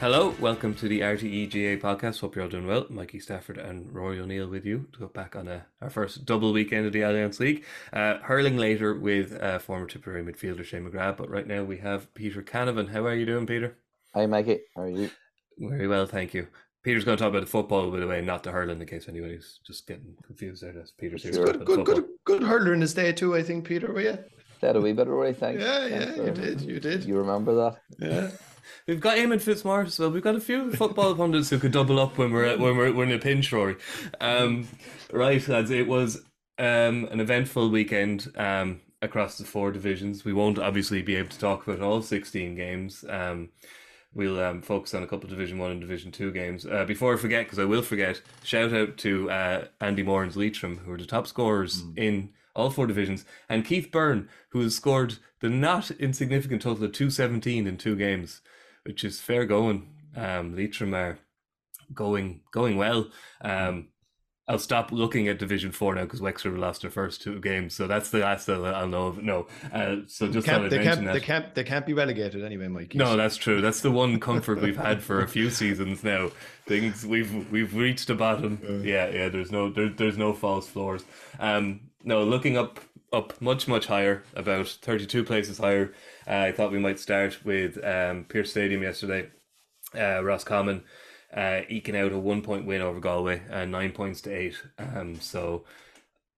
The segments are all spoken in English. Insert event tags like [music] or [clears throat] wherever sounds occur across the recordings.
Hello, welcome to the RTE GAA podcast. Hope you're all doing well. Mikey Stafford and Rory O'Neill with you to go back on a, our first double weekend of the Allianz League. Uh, hurling later with uh, former Tipperary midfielder Shane McGrath, but right now we have Peter Canavan. How are you doing, Peter? Hi, Mikey. How are you? Very well, thank you. Peter's going to talk about the football, by the way, not the hurling, in case anybody's just getting confused there. That's Peter's here. to Sure. Good, good, good, good hurler in his day too. I think Peter, were you? That a wee bit, Rory. Thanks. Yeah, Thanks yeah, very you did, you did. You remember that? Yeah. We've got Eamon Fitzmaurice as well. We've got a few football pundits who could double up when we're when we're, we're in a pinch, Rory. Um, right, lads. It was um, an eventful weekend um, across the four divisions. We won't obviously be able to talk about all sixteen games. Um, we'll um, focus on a couple of Division One and Division Two games. Uh, before I forget, because I will forget, shout out to uh, Andy Moran and Leitrim, who are the top scorers in all four divisions, and Keith Beirne, who has scored the not insignificant total of 217 in two games, which is fair going. Um, Leitrim are going going well. Um, I'll stop looking at Division Four now because Wexford lost their first two games, so that's the last that I'll know of. No, uh, so just Can't, they can't, that. they can't, they can't be relegated anyway, Mike. No, that's true. That's the one comfort we've had for a few seasons now. Things we've we've reached the bottom. Yeah, yeah. There's no there, there's no false floors. Um, no, looking up up much much higher, about 32 places higher. Uh, I thought we might start with um, Pearse Stadium yesterday. Uh, Roscommon uh, eking out a one point win over Galway, uh, nine points to eight. Um, so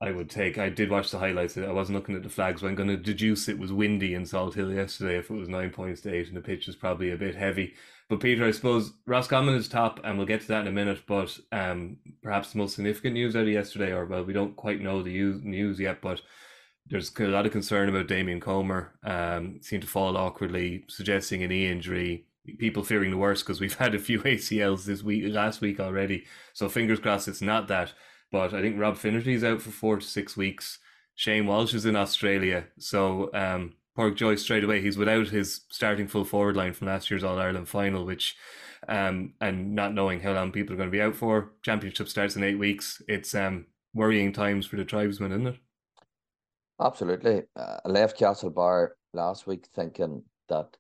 I would take. I did watch the highlights. I wasn't looking at the flags. But I'm going to deduce it was windy in Salthill yesterday. If it was nine points to eight, and the pitch was probably a bit heavy. But Peter, I suppose Roscommon is top, and we'll get to that in a minute. But um, perhaps the most significant news out of yesterday, or well, we don't quite know the news yet, but there's a lot of concern about Damien Comer. Um, seemed to fall awkwardly, suggesting a knee injury. People fearing the worst because we've [laughs] had a few ACLs this week, last week already. So fingers crossed it's not that. But I think Rob Finnerty's out for four to six weeks. Shane Walsh is in Australia. So um, Pádraic Joyce straight away, he's without his starting full forward line from last year's All Ireland final, which um, and not knowing how long people are going to be out for. Championship starts in eight weeks. It's um, worrying times for the tribesmen, isn't it? Absolutely. Uh, I left Castlebar last week thinking that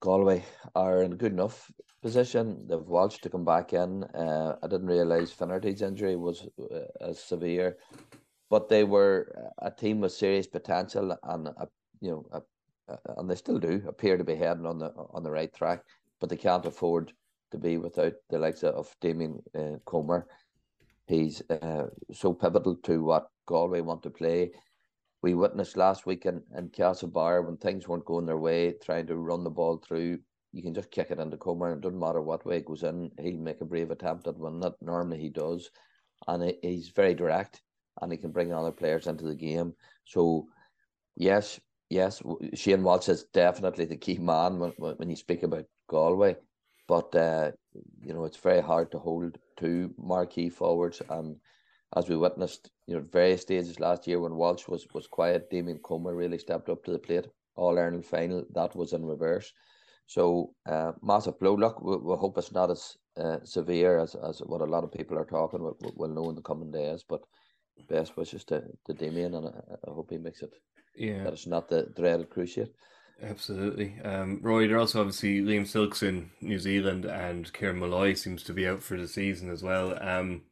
Galway are in a good enough position. They've Walsh to come back in. Uh, I didn't realise Finnerty's injury was uh, as severe, but they were a team with serious potential and a, you know, a, a- and they still do appear to be heading on the on the right track. But they can't afford to be without the likes of Damien uh, Comer. He's uh, so pivotal to what Galway want to play we witnessed last week in, in Castlebar when things weren't going their way, trying to run the ball through. You can just kick it into Comer, and it doesn't matter what way it goes in. He'll make a brave attempt at one. That normally he does, and he, he's very direct, and he can bring other players into the game. So, yes, yes, Shane Walsh is definitely the key man when when when you speak about Galway, but uh, you know it's very hard to hold two marquee forwards and as we witnessed, you know, various stages last year when Walsh was was quiet, Damien Comer really stepped up to the plate. All Ireland final, that was in reverse. So uh, massive blow. Look, we, we hope it's not as uh, severe as, as what a lot of people are talking. We'll, we'll know in the coming days. But best wishes to, to Damien, and I, I hope he makes it. Yeah. That it's not the dreaded cruciate. Absolutely. Um, Roy, there also obviously Liam Silke's in New Zealand and Kieran Molloy seems to be out for the season as well. Um,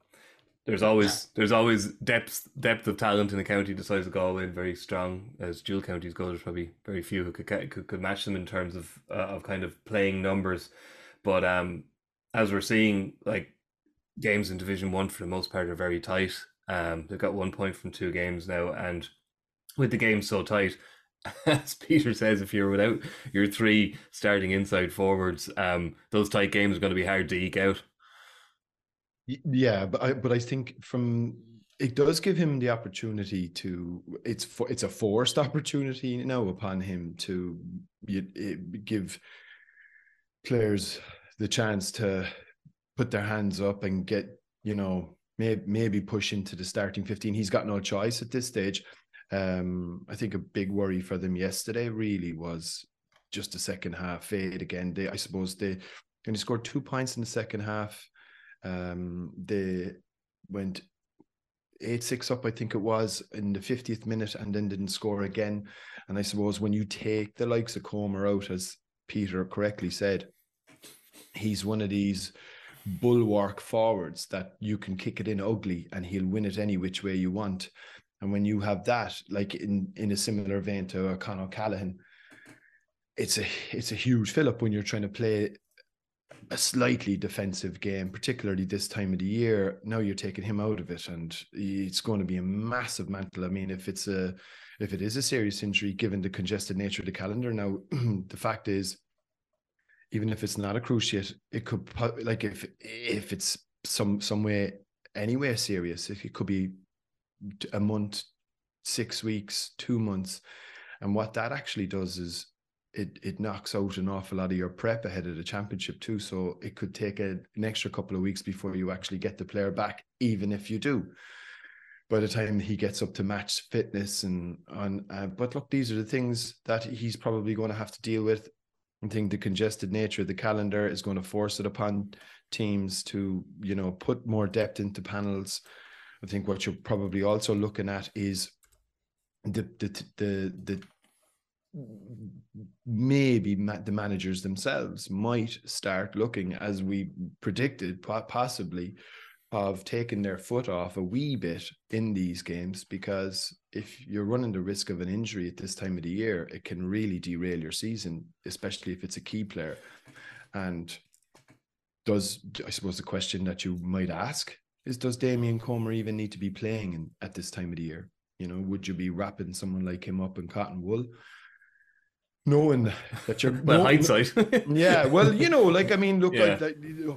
there's always there's always depth depth of talent in a county the size of Galway and very strong as dual counties go. There's probably very few who could could, could match them in terms of uh, of kind of playing numbers. But um, as we're seeing, like games in Division One for the most part are very tight. Um, they've got one point from two games now, and with the game so tight, [laughs] as Peter says, if you're without your three starting inside forwards, um, those tight games are going to be hard to eke out. Yeah, but I but I think from it does give him the opportunity to it's for it's a forced [laughs] opportunity now upon him to it- give players the chance to put their hands up and get you know maybe maybe push into the starting 15 he's got no choice at this stage Um, I think a big worry for them yesterday really was just the second half fade again. They, I suppose, they only scored two points in the second half. Um, they went eight six up, I think it was, in the fiftieth minute, and then didn't score again. And I suppose when you take the likes of Comer out, as Peter correctly said, he's one of these bulwark forwards that you can kick it in ugly and he'll win it any which way you want. And when you have that, like in in a similar vein to a Con O'Callaghan, it's a it's a huge fill up when you're trying to play a slightly defensive game, particularly this time of the year. Now you're taking him out of it, and it's going to be a massive mantle. I mean, if it's a if it is a serious injury, given the congested nature of the calendar, now [clears throat] the fact is, even if it's not a cruciate, it could like if if it's some some way anywhere serious, it could be a month, six weeks, two months, and what that actually does is it it knocks out an awful lot of your prep ahead of the championship too. So it could take a, an extra couple of weeks before you actually get the player back, even if you do. By the time he gets up to match fitness and on, uh, but look, these are the things that he's probably going to have to deal with. I think the congested nature of the calendar is going to force it upon teams to, you know, put more depth into panels. I think what you're probably also looking at is the the the the maybe the managers themselves might start looking, as we predicted, possibly, of taking their foot off a wee bit in these games because if you're running the risk of an injury at this time of the year, it can really derail your season, especially if it's a key player. And does I suppose the question that you might ask is does Damien Comer even need to be playing in, at this time of the year? You know, would you be wrapping someone like him up in cotton wool? Knowing that you're well hindsight [laughs] yeah [laughs] well you know like i mean look yeah. like,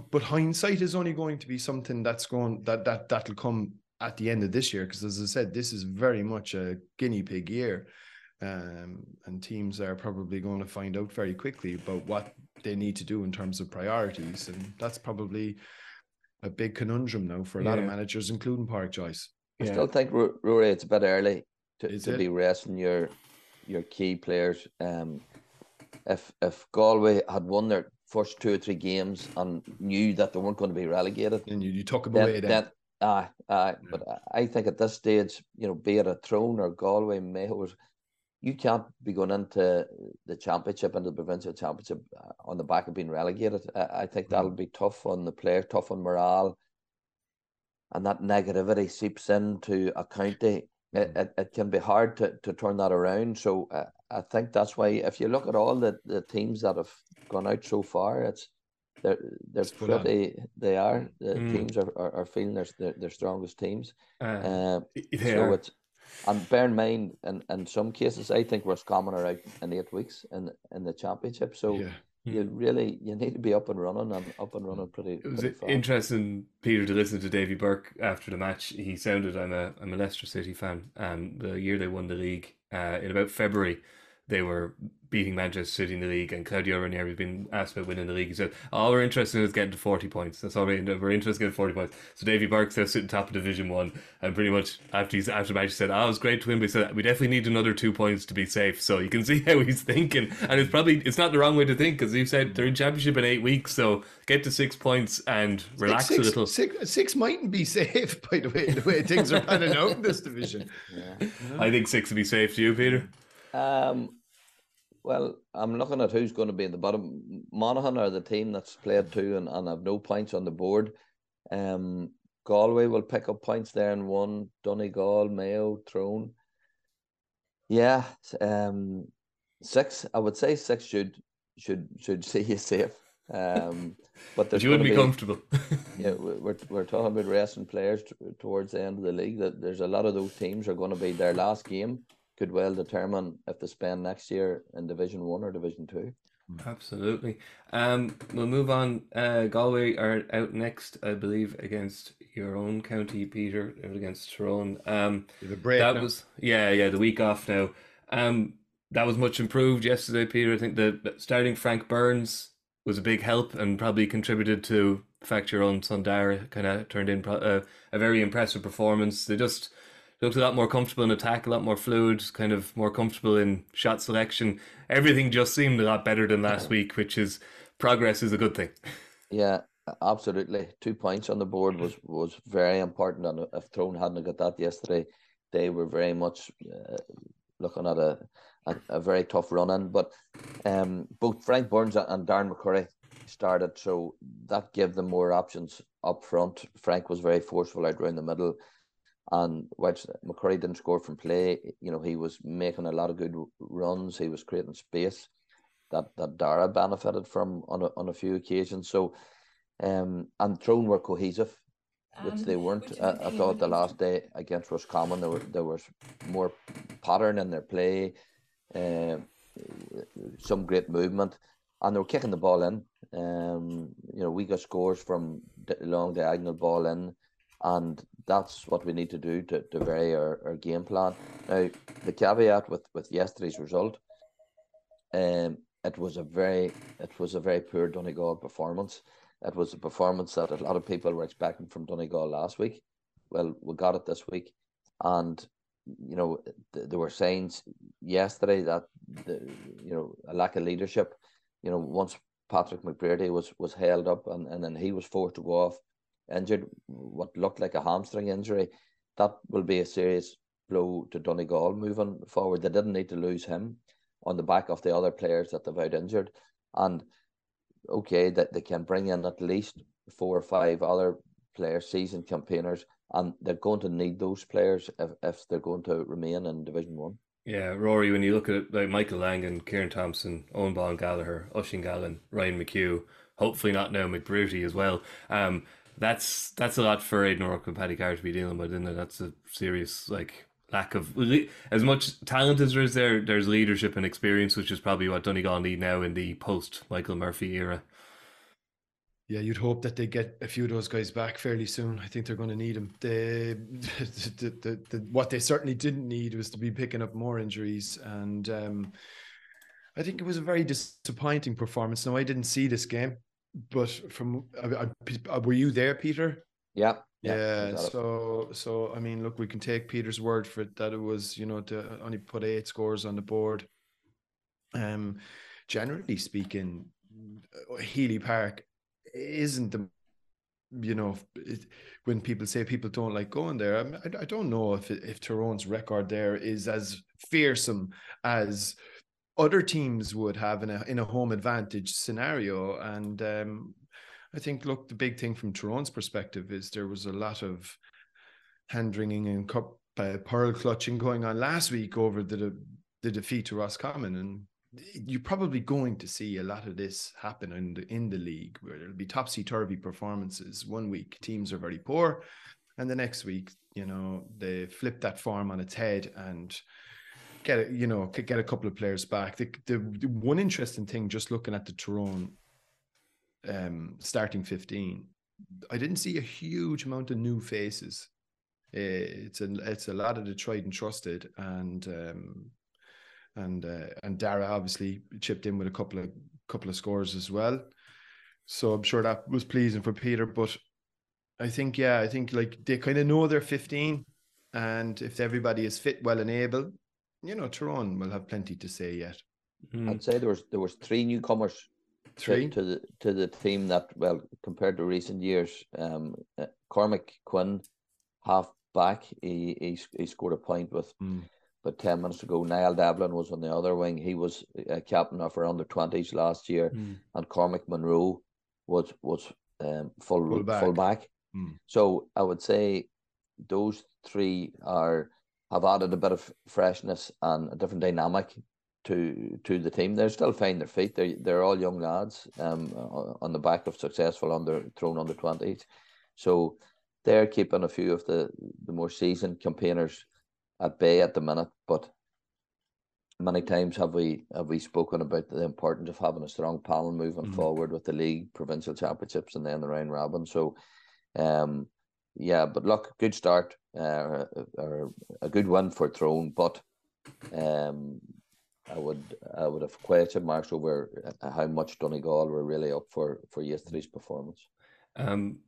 but hindsight is only going to be something that's going that that that'll come at the end of this year because as i said this is very much a guinea pig year um, and teams are probably going to find out very quickly about what they need to do in terms of priorities and that's probably a big conundrum now for a yeah. lot of managers including Pádraic Joyce i still think Rory it's a bit early to, to be resting your your key players. Um, if if Galway had won their first two or three games and knew that they weren't going to be relegated, and you, you talk about then, then. then aye, aye. Yeah. But I think at this stage, you know, be it a Tyrone or Galway, Mayo, you can't be going into the championship into the provincial championship uh, on the back of being relegated. I, I think that'll mm. be tough on the player, tough on morale, and that negativity seeps into a county it, it, it, can be hard to, to turn that around. So uh, I think that's why if you look at all the, the teams that have gone out so far, it's they're they're it's pretty they are the mm. teams are, are, are, feeling their, their, their strongest teams. Uh, uh, so it's and bear in mind in, in some cases I think Roscommon are out in eight weeks in in the championship. So yeah you hmm. really you need to be up and running and up and running pretty. It was pretty interesting, Peter, to listen to Davy Burke after the match. He sounded I'm a I'm a Leicester City fan. Um, the year they won the league, uh, in about February, they were beating Manchester City in the league, and Claudio Ranieri has been asked about winning the league. He said, "All we're interested in is getting to forty points. That's all we're, we're interested in getting forty points." So Davy Burke's now sitting top of Division One, and pretty much after he's after the match, he said, "Oh, it was great to win," but he said we definitely need another two points to be safe. So you can see [laughs] how he's thinking, and it's probably it's not the wrong way to think because you said they're in championship in eight weeks, so get to six points and relax six, a little. Six, six mightn't be [laughs] safe by the way the way things are panning out in this division. Yeah. I think six would be safe to you, Peter. Um, well, I'm looking at who's going to be in the bottom. Monaghan are the team that's played two and, and have no points on the board. Um, Galway will pick up points there in one. Donegal, Mayo, Tyrone. Yeah, um, six. I would say six should should should [laughs] see you safe. Um, but, but you wouldn't be, be, comfortable. [laughs] yeah, we're we're talking about resting players t- towards the end of the league. That there's a lot of those teams are going to be their last game could well determine if they spend next year in Division One or Division Two. Absolutely. Um, we'll move on. Uh, Galway are out next, I believe, against your own county, Peter, against Tyrone. Um, the break that now. was yeah, yeah, the week off now. Um, that was much improved yesterday, Peter. I think the starting Frank Burns was a big help and probably contributed to the fact your own son Darragh kind of turned in a, uh, a very impressive performance. They just looked a lot more comfortable in attack, a lot more fluid, kind of more comfortable in shot selection. Everything just seemed a lot better than last week, which is progress is a good thing. Yeah, absolutely. Two points on the board was was very important, and if Tyrone hadn't got that yesterday, they were very much uh, looking at a, a, a very tough run in. But um, both Frank Burns and Darren McCurry started, so that gave them more options up front. Frank was very forceful out around the middle, and which McCurry didn't score from play, you know, he was making a lot of good runs. He was creating space that that Darragh benefited from on a, on a few occasions. So, um, and Tyrone were cohesive which um, they weren't. I, I, thought the last day against Roscommon there were there was more pattern in their play, uh, some great movement, and they were kicking the ball in. Um, you know, we got scores from long diagonal ball in, and that's what we need to do to, to vary our, our game plan. Now, the caveat with, with yesterday's result, um, it was a very it was a very poor Donegal performance. It was a performance that a lot of people were expecting from Donegal last week. Well, we got it this week, and you know th- there were signs yesterday that the you know a lack of leadership. You know, once Patrick McBrearty was was held up and, and then he was forced to go off injured, what looked like a hamstring injury, that will be a serious blow to Donegal moving forward. They didn't need to lose him on the back of the other players that they've out injured. And okay that they can bring in at least four or five other players, seasoned campaigners, and they're going to need those players if, if they're going to remain in Division One. Yeah, Rory, when you look at like Michael Langan, Ciaran Thompson, Eoghan Bán Gallagher, Oisín Gallen, Ryan McHugh, hopefully not now McBrearty as well. Um, that's that's a lot for Aidan O'Rourke and Paddy Carr to be dealing with, isn't it? That's a serious like lack of as much talent as there is there. There's leadership and experience, which is probably what Donegal need now in the post Michael Murphy era. Yeah, you'd hope that they get a few of those guys back fairly soon. I think they're going to need them. They, [laughs] the, the, the, what they certainly didn't need was to be picking up more injuries, and um, I think it was a very disappointing performance. Now, I didn't see this game, but from I, I, were you there, Peter? Yeah, yeah, so so I mean, look, we can take Peter's word for it that it was, you know, to only put eight scores on the board. Um, generally speaking, Healy Park isn't the, you know, it, when people say people don't like going there, I, I don't know if if Tyrone's record there is as fearsome as other teams would have in a in a home advantage scenario, and um, I think, look, the big thing from Tyrone's perspective is there was a lot of hand wringing and cup, uh, pearl clutching going on last week over the the defeat to Roscommon, and you're probably going to see a lot of this happen in the in the league where there'll be topsy turvy performances. One week teams are very poor, and the next week, you know, they flip that form on its head and get you know, get a couple of players back. The, the, the one interesting thing, just looking at the Tyrone um, starting 15, I didn't see a huge amount of new faces. Uh, it's a it's a lot of the tried and trusted, and um, and uh, and Darragh obviously chipped in with a couple of couple of scores as well. So I'm sure that was pleasing for Peter. But I think yeah, I think like they kind of know they're 15, and if everybody is fit, well, and able, you know, Tyrone will have plenty to say yet. Mm. I'd say there was there was three newcomers Three to, to, the to the team that well compared to recent years. Um, uh, Cormac Quinn, half back, he, he he scored a point with. Mm. But ten minutes ago, Niall Devlin was on the other wing. He was a captain of our under twenties last year, mm. and Cormac Munroe was was um, full full back. Full back. Mm. So I would say those three are have added a bit of freshness and a different dynamic to to the team. They're still finding their feet. They're they're all young lads um on the back of successful under thrown under twenties. So they're keeping a few of the, the more seasoned campaigners at bay at the minute. But many times have we have we spoken about the importance of having a strong panel moving mm-hmm. forward with the league, provincial championships, and then the round robin. So, um, yeah. But look, good start, uh, or a good win for Tyrone, but um, I would I would have question marks over uh, how much Donegal were really up for for yesterday's performance. Um,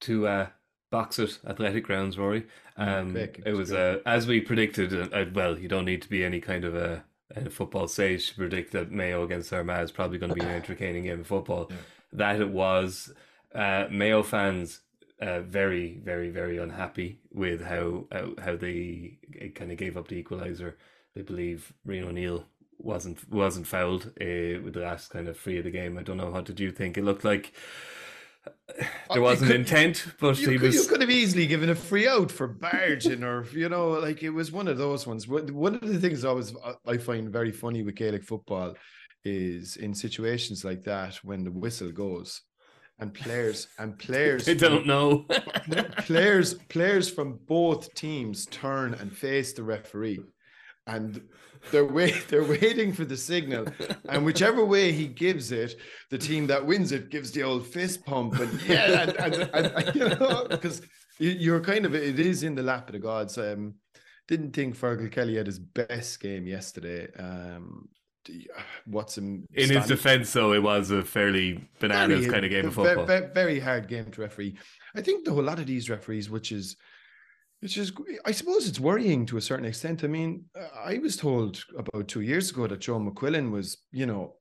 to uh, Box-It Athletic Grounds, Rory. Um, Quick, it was uh, as we predicted. Uh, uh, well, you don't need to be any kind of a, a football sage to predict that Mayo against Armagh is probably going to be an [laughs] entertaining game of football. That it was. Uh, Mayo fans uh, very, very, very unhappy with how how, how they kind of gave up the equaliser. They believe Rian O'Neill wasn't wasn't fouled uh, with the last kind of free of the game. I don't know. What did you think? It looked like there wasn't could- intent, but You he could, you could have easily given a free out for barging, or you know, like it was one of those ones. One one of the things I was I find very funny with Gaelic football is in situations like that when the whistle goes, and players and [laughs] players they don't know. [laughs] players players from both teams turn and face the referee. And they're wait [laughs] they're waiting for the signal. And whichever way he gives it the team that wins it gives the old fist pump. And yeah and, and, and, and, you know because you, you're kind of it is in the lap of the gods. Um didn't think Fergal Kelly had his best game yesterday. Um what's In his defence, though, it was a fairly bananas very- kind of game of football. ve- very hard game to referee. I think the whole lot of these referees, which is, which is, I suppose it's worrying to a certain extent. I mean, uh, I was told about two years ago that Joe McQuillan was, you know,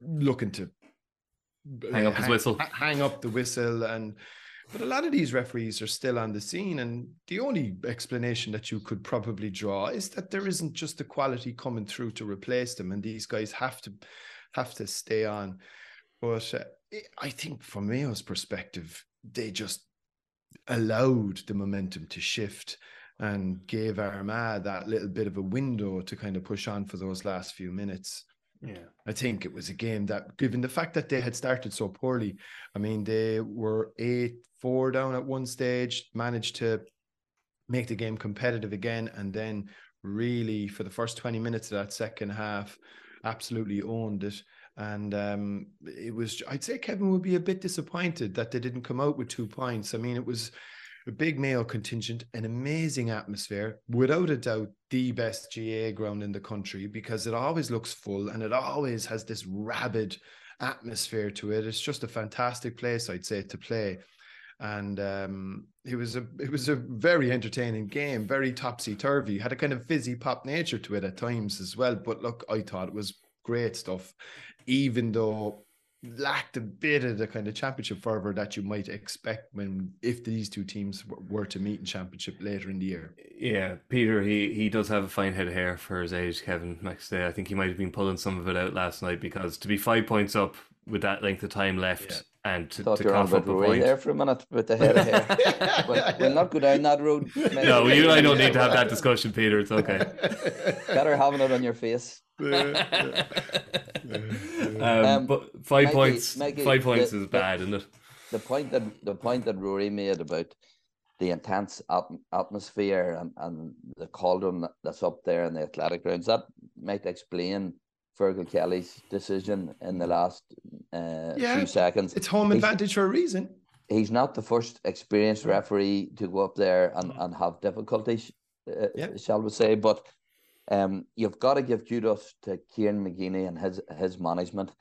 looking to Hang up his whistle. hang up the whistle, and but a lot of these referees are still on the scene, and the only explanation that you could probably draw is that there isn't just the quality coming through to replace them, and these guys have to have to stay on. But uh, I think from Mayo's perspective, they just allowed the momentum to shift and gave Armagh that little bit of a window to kind of push on for those last few minutes. Yeah. I think it was a game that, given the fact that they had started so poorly, I mean, they were 8 4 down at one stage, managed to make the game competitive again, and then really, for the first 20 minutes of that second half, absolutely owned it. And um, it was, I'd say Kevin would be a bit disappointed that they didn't come out with two points. I mean, it was a big Mayo contingent, an amazing atmosphere, without a doubt, the best GAA ground in the country because it always looks full and it always has this rabid atmosphere to it. It's just a fantastic place, I'd say, to play. And um, it was a it was a very entertaining game, very topsy turvy. Had a kind of fizzy pop nature to it at times as well. But look, I thought it was great stuff, even though lacked a bit of the kind of championship fervor that you might expect when if these two teams were to meet in championship later in the year. Yeah, Peter, he, he does have a fine head of hair for his age, Kevin McStay. I think he might have been pulling some of it out last night because to be five points up with that length of time left and to, Thought to you were on cough about up point. there for a minute with the head of hair. but [laughs] we'll not go down that road. [laughs] mate. No, you and I don't need to have that [laughs] discussion, Peter. It's okay. Better having it on your face. Um, Um, but five Mikey- points, Mikey, five points the- is the- bad, isn't it? the point that the point that Rory made about the intense at- atmosphere and, and the cauldron that's up there in the athletic grounds that might explain Fergal Kelly's decision in the last uh, Yeah, few seconds. It's home He's- advantage for a reason. He's not the first experienced referee to go up there and, and have difficulties, uh, Yeah. shall we say? But um, you've got to give kudos to Kieran McGeeney and his his management.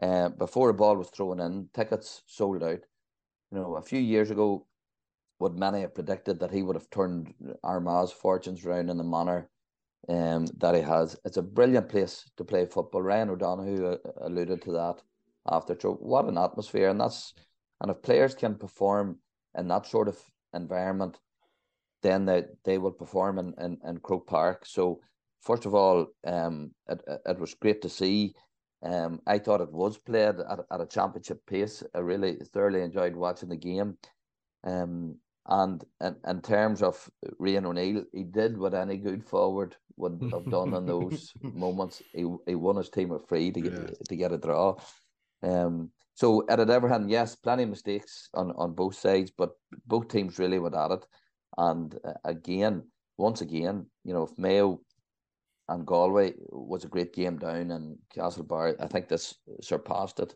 Uh, before a ball was thrown in, tickets sold out. You know, a few years ago, would many have predicted that he would have turned Armagh's fortunes round in the manner um, that he has. It's a brilliant place to play football. Ryan O'Donoghue uh, alluded to that after. So what an atmosphere, and that's and if players can perform in that sort of environment, then they, they will perform in, in, in Croke Park. So first of all, um, it, it, was great to see. Um, I thought it was played at, at a championship pace. I really thoroughly enjoyed watching the game. Um, and in, in terms of Rian O'Neill, he did what any good forward would [laughs] have done in those moments. He he won his team a free to get Yeah. to get a draw. Um, so at the other hand, yes, plenty of mistakes on, on both sides, but both teams really went at it. And uh, again, once again, you know, if Mayo and Galway was a great game down and Castlebar, I think this surpassed it.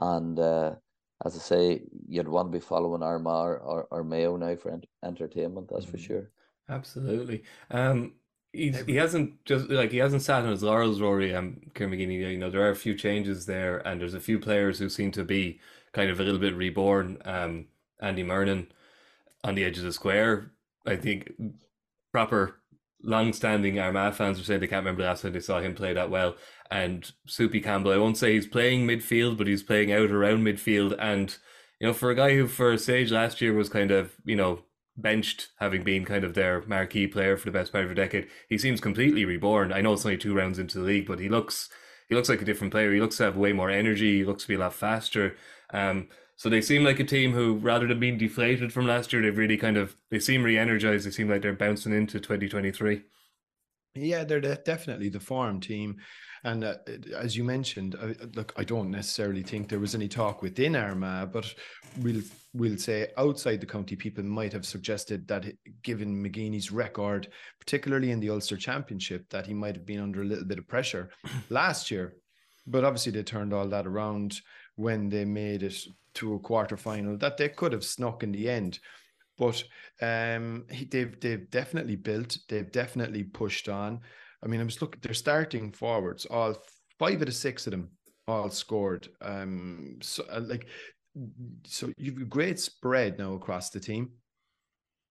And uh, as I say, you'd want to be following Armagh or, or Mayo now for ent- entertainment, that's for Mhm. sure. Absolutely. Um, he's, he hasn't just like he hasn't sat on his laurels, Rory. Um, Kieran McGeeney. You know, there are a few changes there, and there's a few players who seem to be kind of a little bit reborn. Um, Andy Murnin. on the edge of the square. I think proper long-standing Armagh fans are saying they can't remember the last time they saw him play that well. And Soupy Campbell, I won't say he's playing midfield, but he's playing out around midfield. And you know, for a guy who for Sage last year was kind of you know benched, having been kind of their marquee player for the best part of a decade, he seems completely reborn. I know it's only two rounds into the league, but he looks he looks like a different player. He looks to have way more energy. He looks to be a lot faster. Um, so they seem like a team who, rather than being deflated from last year, they've really kind of they seem re-energized. They seem like they're bouncing into 2023. Yeah, they're definitely the farm team. And uh, as you mentioned, uh, look, I don't necessarily think there was any talk within Armagh, but we'll we'll say outside the county, people might have suggested that given McGeeney's record, particularly in the Ulster Championship, that he might have been under a little bit of pressure [clears throat] last year. But obviously, they turned all that around when they made it to a quarter final that they could have snuck in the end. But um, he, they've they've definitely built. They've definitely pushed on. I mean, I was looking. They're starting forwards. All five of the six of them all scored. Um, so uh, like, so you've a great spread now across the team.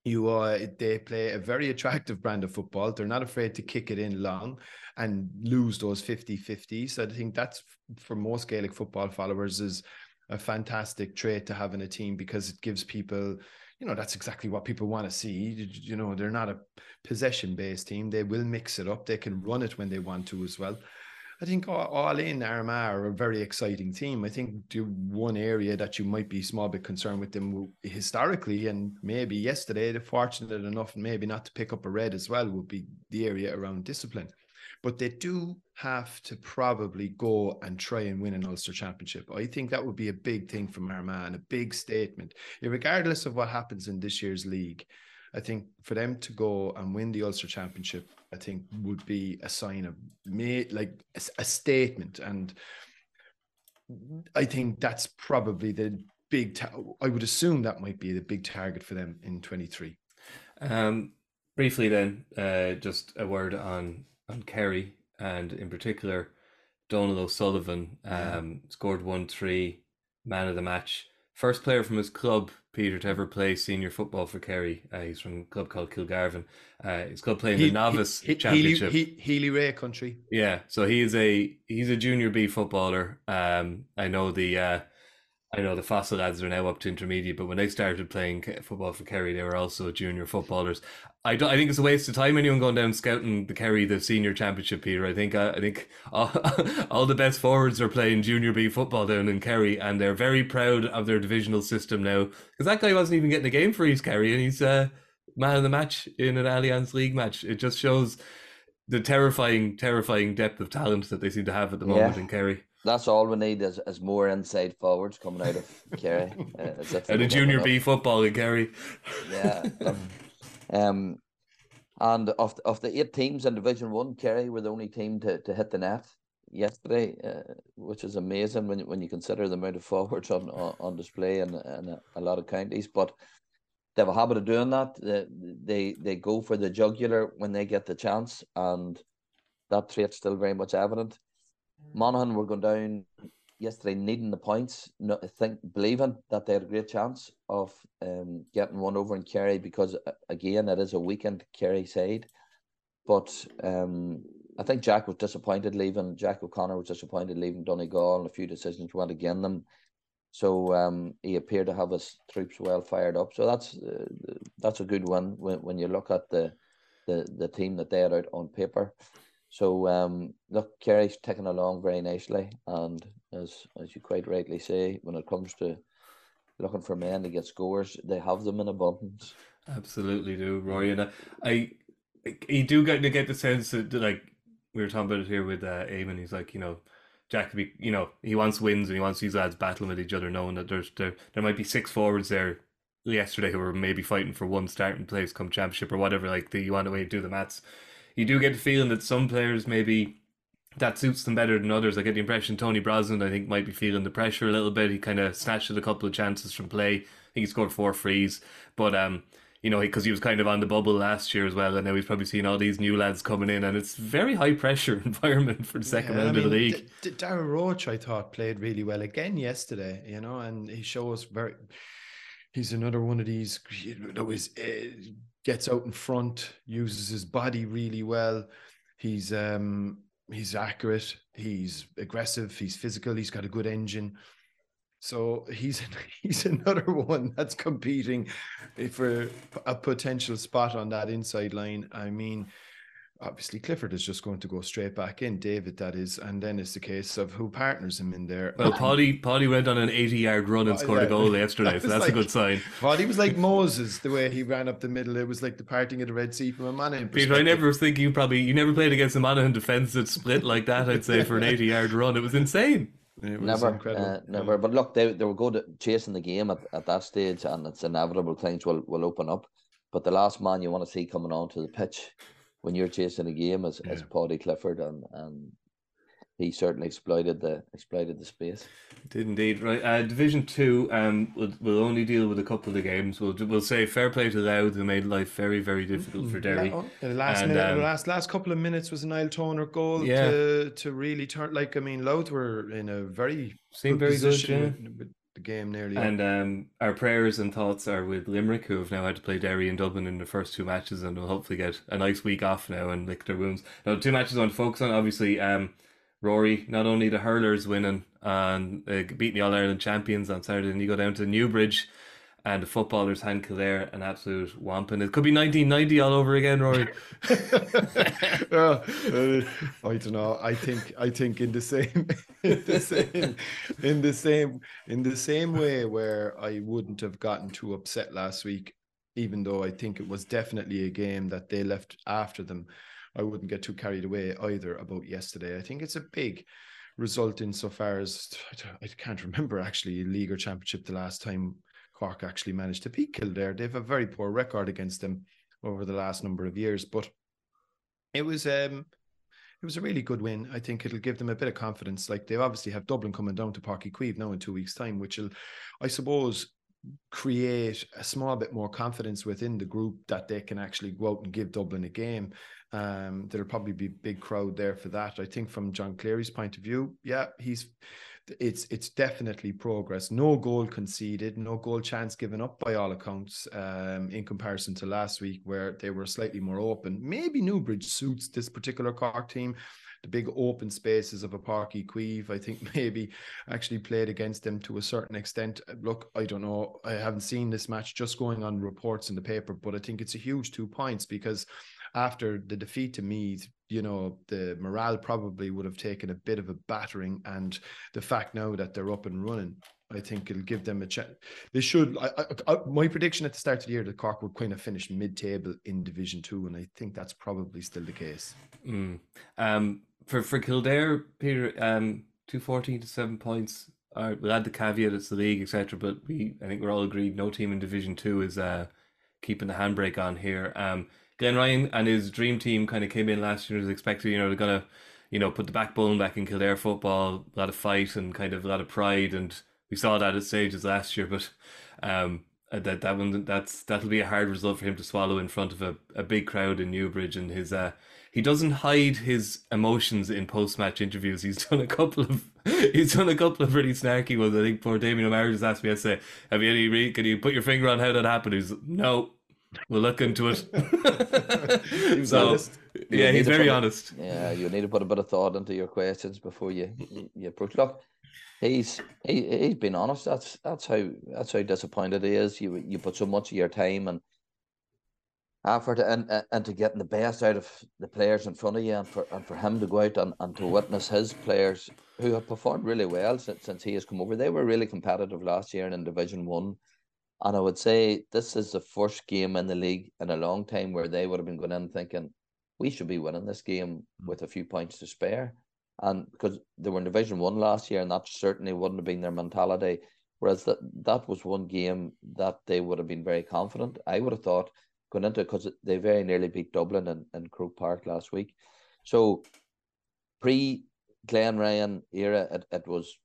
You uh, they play a very attractive brand of football. They're not afraid to kick it in long and lose those 50-50. So I think that's for most Gaelic football followers is a fantastic trait to have in a team because it gives people you know that's exactly what people want to see. You know they're not a possession based team. They will mix it up. They can run it when they want to as well. I think all, in Armagh are a very exciting team. I think the one area that you might be small bit concerned with them historically, and maybe yesterday, they're fortunate enough, maybe not to pick up a red as well, would be the area around discipline but they do have to probably go and try and win an Ulster Championship. I think that would be a big thing from Armagh a big statement, regardless of what happens in this year's league. I think for them to go and win the Ulster Championship, I think would be a sign of me, like a, a statement, and I think that's probably the big. Ta- I would assume that might be the big target for them in twenty three. Um, briefly, then, uh, just a word on on Kerry, and in particular, Donald O'Sullivan um, scored 1 3, man of the match. First player from his club, Peter, to ever play senior football for Kerry. Uh, he's from a club called Kilgarvan. Uh, his club playing he, the novice he, he, championship. Healy, Healy-Rae country. Yeah, so he is a he's a junior B footballer. Um, I know the uh, I know the Fossa lads are now up to intermediate, but when they started playing football for Kerry, they were also junior footballers. I don't. I think it's a waste of time anyone going down scouting the Kerry the senior championship. here. I think. Uh, I think all, [laughs] all, the best forwards are playing junior B football down in Kerry, and they're very proud of their divisional system now. Because that guy wasn't even getting a game for East Kerry, and he's uh, man of the match in an Allianz League match. It just shows the terrifying, terrifying depth of talent that they seem to have at the moment yeah. in Kerry. That's all we need is, is more inside forwards coming out of [laughs] Kerry. Uh, and a junior B football in Kerry. Yeah. [laughs] Um, and of the, of the eight teams in Division One, Kerry were the only team to, to hit the net yesterday, uh, which is amazing when when you consider the amount of forwards on on, on display in, in a, a, lot of counties. But they have a habit of doing that. They, they they go for the jugular when they get the chance, and that trait's still very much evident. Monaghan were going down yesterday, needing the points. No, I think believing that they had a great chance of um, getting one over in Kerry because uh, again it is a weekend Kerry side. But um, I think Jack was disappointed leaving. Jack O'Connor was disappointed leaving Donegal, and a few decisions went against them. So um, he appeared to have his troops well fired up. So that's uh, that's a good one when, when you look at the, the the team that they had out on paper. So um, look, Kerry's taken along very nicely, and as as you quite rightly say, when it comes to looking for men to get scores, they have them in abundance. Absolutely do, Roy, and I, I you do get to get the sense that like we were talking about it here with uh, Eamon. He's like, you know, Jack be, you know, he wants wins and he wants these lads battling with each other, knowing that there's there there might be six forwards there yesterday who were maybe fighting for one starting place come championship or whatever. Like the you want to way to do the maths you do get the feeling that some players maybe that suits them better than others. I get the impression Tony Brosnan, I think, might be feeling the pressure a little bit. He kind of snatched a couple of chances from play. I think he scored four frees, but um, you know, because he, he, was kind of on the bubble last year as well, and now he's probably seen all these new lads coming in, and it's very high pressure [laughs] environment for the second yeah, round I mean, of the league. D- Dara Roche, I thought, played really well again yesterday. You know, and he shows very he's another one of these you know is uh, gets out in front, uses his body really well. He's um he's accurate, he's aggressive, he's physical, he's got a good engine. So he's [laughs] he's another one that's competing for a potential spot on that inside line. I mean, obviously Clifford is just going to go straight back in, David, that is, and then it's the case of who partners him in there. Well, Paddy Paddy went on an 80 yard run and scored yeah. a goal [laughs] yesterday, so that's like, a good sign. Paddy was like Moses, the way he ran up the middle. It was like the parting of the Red Sea from a man. Peter, I never think you probably you never played against a man in defence that split like that. I'd say for an [laughs] 80 yard run, it was insane. It was never. Uh, never. But look, they they were good at chasing the game at, at that stage, and it's inevitable things will will open up. But the last man you want to see coming onto the pitch when you're chasing a game as, yeah. as Paddy Clifford and and he certainly exploited the exploited the space. Did indeed right. Uh, Division two, um, will we'll only deal with a couple of the games. We'll we'll say fair play to Louth, who made life very very difficult for Derry. Yeah, the last and, minute, um, the last last couple of minutes was an Niall Toner goal yeah. to to really turn. Like I mean, Louth were in a very seemed very good. Yeah. With, the game nearly. And um, our prayers and thoughts are with Limerick, who have now had to play Derry and Dublin in the first two matches, and will hopefully get a nice week off now and lick their wounds. Now, two matches I want to focus on. Obviously, um, Rory, not only the hurlers winning and uh, beating the All Ireland champions on Saturday, and you go down to Newbridge and the footballers hand Kildare an absolute wampin. It could be 1990 all over again, Rory. [laughs] [laughs] uh, I don't know. I think I think in the same [laughs] in the same in the same in the same way where I wouldn't have gotten too upset last week, even though I think it was definitely a game that they left after them. I wouldn't get too carried away either about yesterday. I think it's a big result insofar as I can't remember actually league or championship the last time Cork actually managed to beat Kildare. They have a very poor record against them over the last number of years, but it was um it was a really good win. I think it'll give them a bit of confidence. Like they obviously have Dublin coming down to Uí Chaoimh now in two weeks' time, which will, I suppose, create a small bit more confidence within the group that they can actually go out and give Dublin a game. Um, there'll probably be a big crowd there for that. I think from John Cleary's point of view, yeah, he's it's it's definitely progress. No goal conceded, no goal chance given up by all accounts. Um, in comparison to last week, where they were slightly more open. Maybe Newbridge suits this particular Cork team. The big open spaces of a Páirc Uí Chaoimh, I think [laughs] maybe actually played against them to a certain extent. Look, I don't know. I haven't seen this match just going on reports in the paper, but I think it's a huge two points because after the defeat to Meath, you know, the morale probably would have taken a bit of a battering. And the fact now that they're up and running, I think it'll give them a chance. They should. I, I, I, my prediction at the start of the year that Cork would kind of finish mid-table in Division Two, and I think that's probably still the case. Mm. Um, for for Kildare, Peter, um, two fourteen to seven points. Uh, we'll add the caveat it's the league, etc. But we, I think we're all agreed, no team in Division Two is uh, keeping the handbrake on here. Um, Glenn Ryan and his dream team kind of came in last year as expected. You know, they're gonna, you know, put the backbone back in Kildare football, a lot of fight and kind of a lot of pride, and we saw that at stages last year. But um, uh, that that one that's that'll be a hard result for him to swallow in front of a, a big crowd in Newbridge, and his uh, he doesn't hide his emotions in post match interviews. He's [laughs] done a couple of he's done a couple of really snarky ones. I think poor Damien O'Meara just asked me, say, have you any can you put your finger on how that happened? He's no, We'll look into it. [laughs] he was so, honest. Yeah, he's very a, honest. Yeah, you need to put a bit of thought into your questions before you you, you approach. Look, he's he he's been honest. That's that's how that's how disappointed he is. You you put so much of your time and effort and and to getting the best out of the players in front of you, and for and for him to go out and, and to witness his players who have performed really well since since he has come over. They were really competitive last year in Division One and I would say this is the first game in the league in a long time where they would have been going in thinking we should be winning this game hmm. with a few points to spare. And because they were in Division One last year, and that certainly wouldn't have been their mentality. Whereas that that was one game that they would have been very confident. I would have thought going into because they very nearly beat Dublin in, in Croke Park last week. So pre Glenn Ryan era, it, it was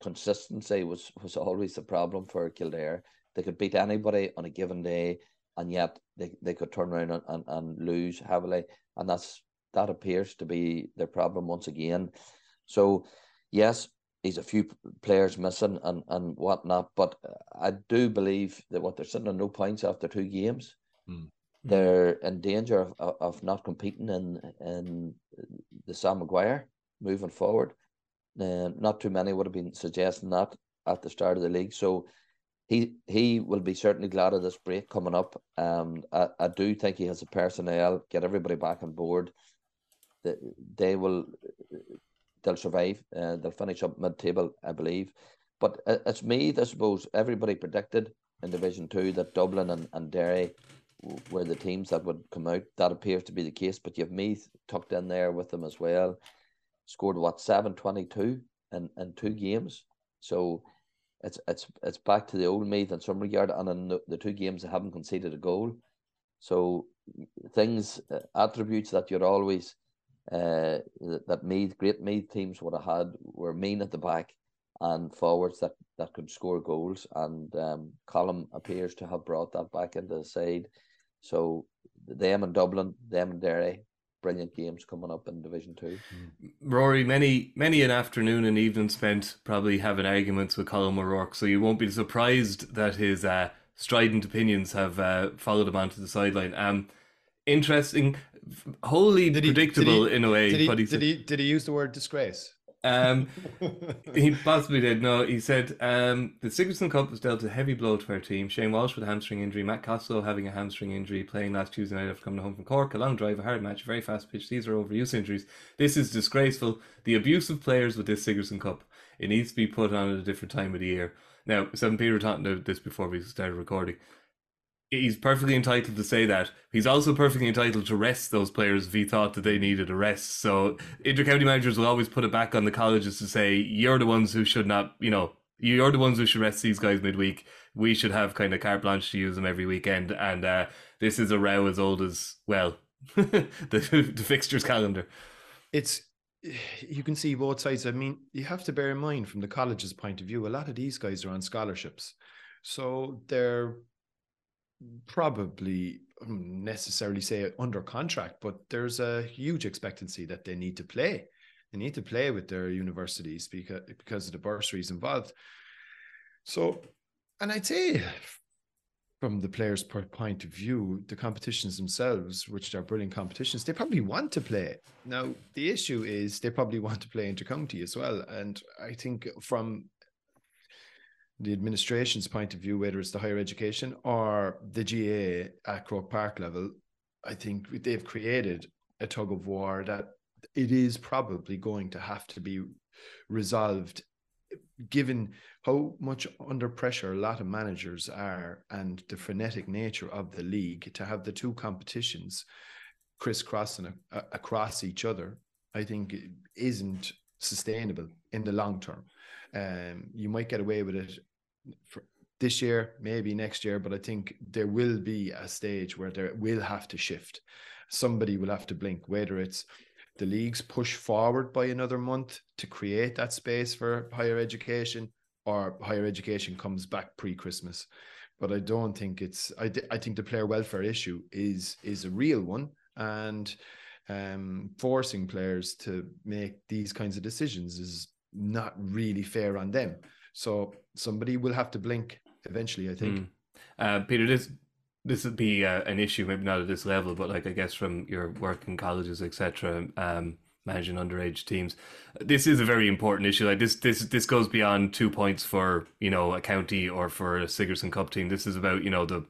consistency was was [laughs] always the problem for Kildare. They could beat anybody on a given day, and yet they, they could turn around and, and, and lose heavily. And that's that appears to be their problem once again. So, yes, he's a few players missing and, and whatnot. But I do believe that what they're sitting on no points after two games. Mm. They're in danger of, of, of, not competing in in the Sam Maguire moving forward. Uh, not too many would have been suggesting that at the start of the league. So he he will be certainly glad of this break coming up. Um, I, I do think he has the personnel, get everybody back on board. That they will they'll survive. Uh, they'll finish up mid table, I believe. But it's me, I suppose. Everybody predicted in Division Two that Dublin and, and Derry were the teams that would come out. That appears to be the case. But you have Meath tucked in there with them as well. Scored what seven twenty two in, in two games. So it's it's it's back to the old Meath in some regard. And in the, the two games they haven't conceded a goal. So things uh, attributes that you're always uh, that Meath, great Meath teams would have had were mean at the back and forwards that, that could score goals. And um, Colm appears to have brought that back into the side. So them in Dublin, them in Derry, brilliant games coming up in Division Two. Rory, many many an afternoon and evening spent probably having arguments with Colm O'Rourke, so you won't be surprised that his uh, strident opinions have uh, followed him onto the sideline. Um, interesting wholly did predictable he, he, in a way. Did he, did he, did he use the word disgrace? Um, [laughs] he possibly did. No, he said um, the Sigerson Cup was dealt a heavy blow to our team. Shane Walsh with a hamstring injury, Matt Costello having a hamstring injury, playing last Tuesday night after coming home from Cork. A long drive, a hard match, very fast pitch. These are overuse injuries. This is disgraceful. The abuse of players with this Sigerson Cup. It needs to be put on at a different time of the year. Now, Seven Peter talking about this before we started recording he's perfectly entitled to say that. He's also perfectly entitled to rest those players if he thought that they needed a rest. So intercounty managers will always put it back on the colleges to say you're the ones who should not, you know, you're the ones who should rest these guys midweek. We should have kind of carte blanche to use them every weekend. And uh, this is a row as old as well [laughs] the the fixtures calendar. It's you can see both sides. I mean, you have to bear in mind from the college's point of view, a lot of these guys are on scholarships. So they're probably um, necessarily say under contract, but there's a huge expectancy that they need to play. They need to play with their universities because because of the bursaries involved. So, and I'd say from the players' point of view, the competitions themselves, which are brilliant competitions, they probably want to play. Now, the issue is they probably want to play intercounty as well. And I think from the administration's point of view, whether it's the higher education or the GAA at Croke Park level, I think they've created a tug of war that it is probably going to have to be resolved given how much under pressure a lot of managers are and the frenetic nature of the league to have the two competitions crisscrossing across each other i think isn't sustainable in the long term. Um, you might get away with it this year, maybe next year, but I think there will be a stage where there will have to shift. Somebody will have to blink, whether it's the leagues push forward by another month to create that space for higher education or higher education comes back pre-Christmas. But I don't think it's I, I think the player welfare issue is is a real one and um, forcing players to make these kinds of decisions is not really fair on them. So somebody will have to blink eventually, I think. Mm. Uh, Peter, this this would be uh, an issue, maybe not at this level, but like I guess from your work in colleges, etc., um, managing underage teams, this is a very important issue. Like this, this, this goes beyond two points for you know a county or for a Sigerson Cup team. This is about you know the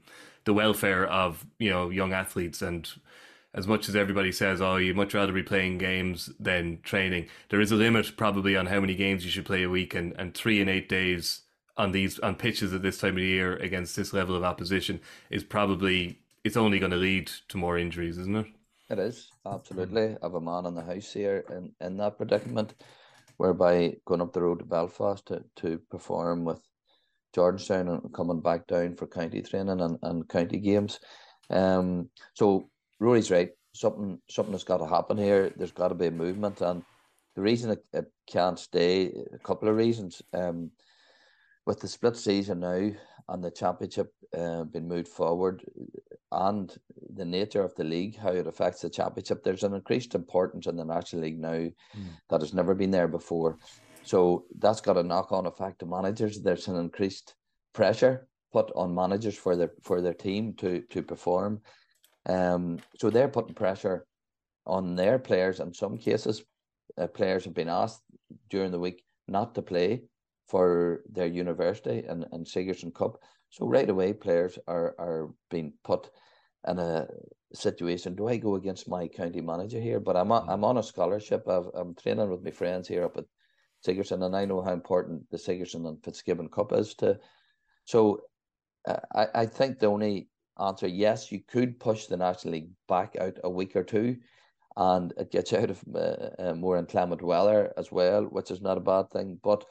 the welfare of you know young athletes and as much as everybody says, oh, you'd much rather be playing games than training, there is a limit probably on how many games you should play a week, and, and three and eight days on these on pitches at this time of the year against this level of opposition is probably it's only going to lead to more injuries, isn't it? It is absolutely. I have a man in the house here in, in that predicament, whereby going up the road to Belfast to, to perform with Jordanstown and coming back down for county training and, and county games. Um, so Rory's right. Something something has got to happen here. There's got to be a movement, and the reason it, it can't stay, a couple of reasons. Um, with the split season now and the championship uh, being moved forward, and the nature of the league, how it affects the championship, there's an increased importance in the National League now mm. that has never been there before. So that's got a knock on effect to managers. There's an increased pressure put on managers for their for their team to to perform. Um, so they're putting pressure on their players. In some cases, uh, players have been asked during the week not to play for their university and, and Sigerson Cup. So right away, players are are being put in a situation. Do I go against my county manager here? But I'm on, I'm on a scholarship. i am training with my friends here up at Sigerson, and I know how important the Sigerson and Fitzgibbon Cup is to. So uh, I, I think the only answer yes, you could push the National League back out a week or two, and it gets [laughs] out of uh, uh, more inclement weather as well, which is not a bad thing. But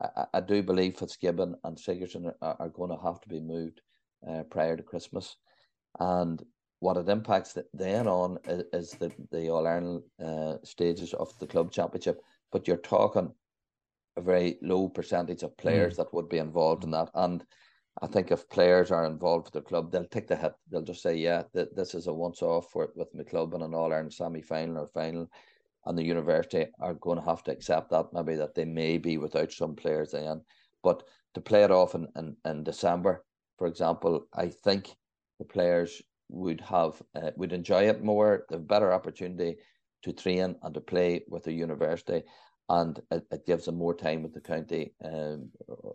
I, I do believe Fitzgibbon and Sigerson are, are going to have to be moved uh, prior to Christmas, and what it impacts then on is, is the the All Ireland uh, stages of the club championship. But you're talking a very low percentage of players mm. that would be involved in that, and I think if players are involved with the club, they'll take the hit. They'll just say, "Yeah, th- this is a once-off for with my club in an All Ireland semi-final or final," and the university are going to have to accept that maybe that they may be without some players then. But to play it off in, in, in December, for example, I think the players would have uh, would enjoy it more, the better opportunity to train and to play with the university and it, it, gives them more time with the county um,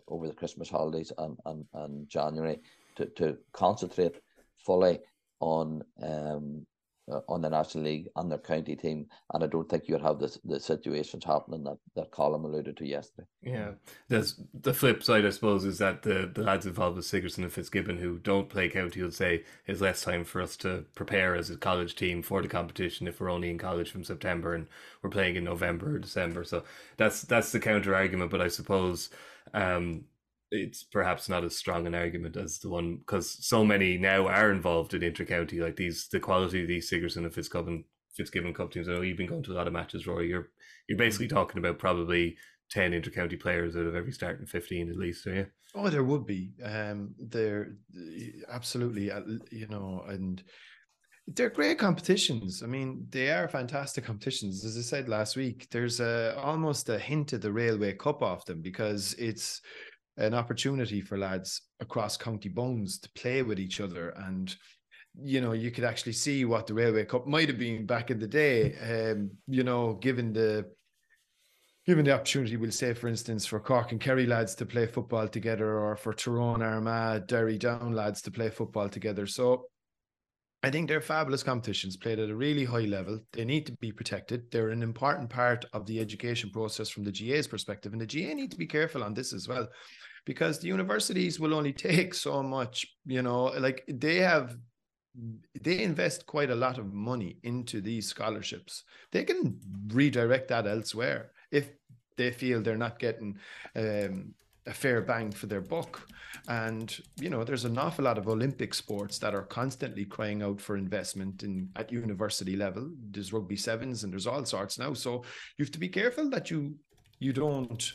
over the Christmas holidays and, and, and January to, to concentrate fully on um, uh, on the National League and their county team, and I don't think you'd have this the situations happening that that Colm alluded to yesterday. Yeah, there's the flip side, I suppose, is that the, the lads involved with Sigerson and Fitzgibbon who don't play county will say is less time for us to prepare as a college team for the competition if we're only in college from September and we're playing in November or December. So that's that's the counter argument, but I suppose. Um, it's perhaps not as strong an argument as the one because so many now are involved in intercounty like these the quality of these Sigerson and Fitzgibbon Fitzgibbon Cup teams. I know you've been going to a lot of matches, Rory. You're you're basically mm. talking about probably ten intercounty players out of every starting fifteen at least, are you? Oh, there would be. Um, there absolutely, uh, you know, and they're great competitions. I mean, they are fantastic competitions. As I said last week, there's a almost a hint of the Railway Cup off them because it's an opportunity for lads across county bones to play with each other. And you know you could actually see what the railway cup might have been back in the day um you know given the given the opportunity we'll say for instance for cork and kerry lads to play football together or for tyrone armagh derry down lads to play football together. So I think they're fabulous competitions played at a really high level. They need to be protected. They're an important part of the education process from the GAA's perspective. And the GA need to be careful on this as well, because the universities will only [laughs] take so much, you know, like they have they invest quite a lot of money into these scholarships. They can redirect that elsewhere if they feel they're not getting um, a fair bang for their buck. And you know, there's an awful lot of Olympic sports that are constantly crying out for investment in at university level. There's rugby sevens and there's all sorts now. So you have to be careful that you you don't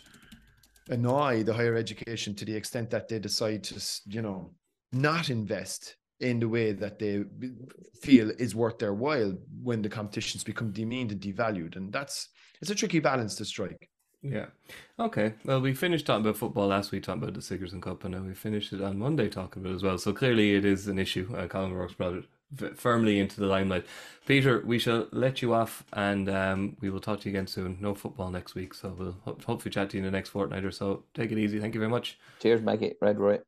annoy the higher education to the extent that they decide to, you know, not invest in the way that they feel is worth their while when the competitions become demeaned and devalued. And that's it's a tricky balance to strike. Yeah. Okay. Well, we finished talking about football last week, talking about the Sigerson Cup, and now we finished it on Monday talking about it as well. So clearly, it is an issue. Uh, Colm Rourke's brought it firmly into the limelight. Peter, we shall let you off, and um, we will talk to you again soon. No football next week, so we'll ho- hopefully chat to you in the next fortnight or so. Take it easy. Thank you very much. Cheers, Maggie. Red Roy.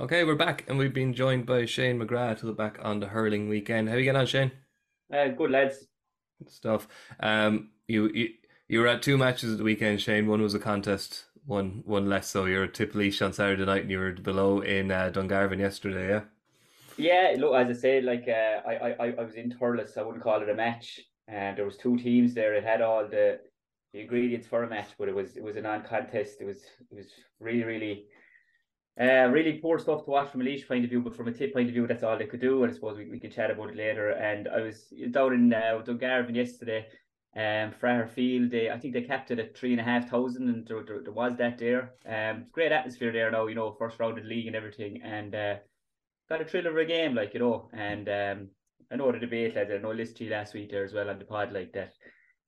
Okay, we're back, and we've been joined by Shane McGrath to look back on the hurling weekend. How are you getting on, Shane? Uh, good lads. Good stuff. Um, you, you you were at two matches at the weekend, Shane. One was a contest, one one less so. you're at Tipperary on Saturday night, and you were below in uh, Dungarvan yesterday. Yeah. Yeah, look, as I said, like uh, I, I, I was in Thurles. I wouldn't call it a match. And uh, there was two teams there. It had all the, the ingredients for a match, but it was it was a non-contest. It was it was really really uh, really poor stuff to watch from a Laois point of view, but from a tip point of view, that's all they could do. And I suppose we, we could chat about it later. And I was down in uh, Dungarvan yesterday, um, Fraher Field. They, I think they kept it at three and a half thousand, and there, there, there was that there. Um, great atmosphere there now, you know, first round of the league and everything, and uh, got a thrill of a game, like you know. And um, I know the debate, lads. I know you last week there as well on the pod like that.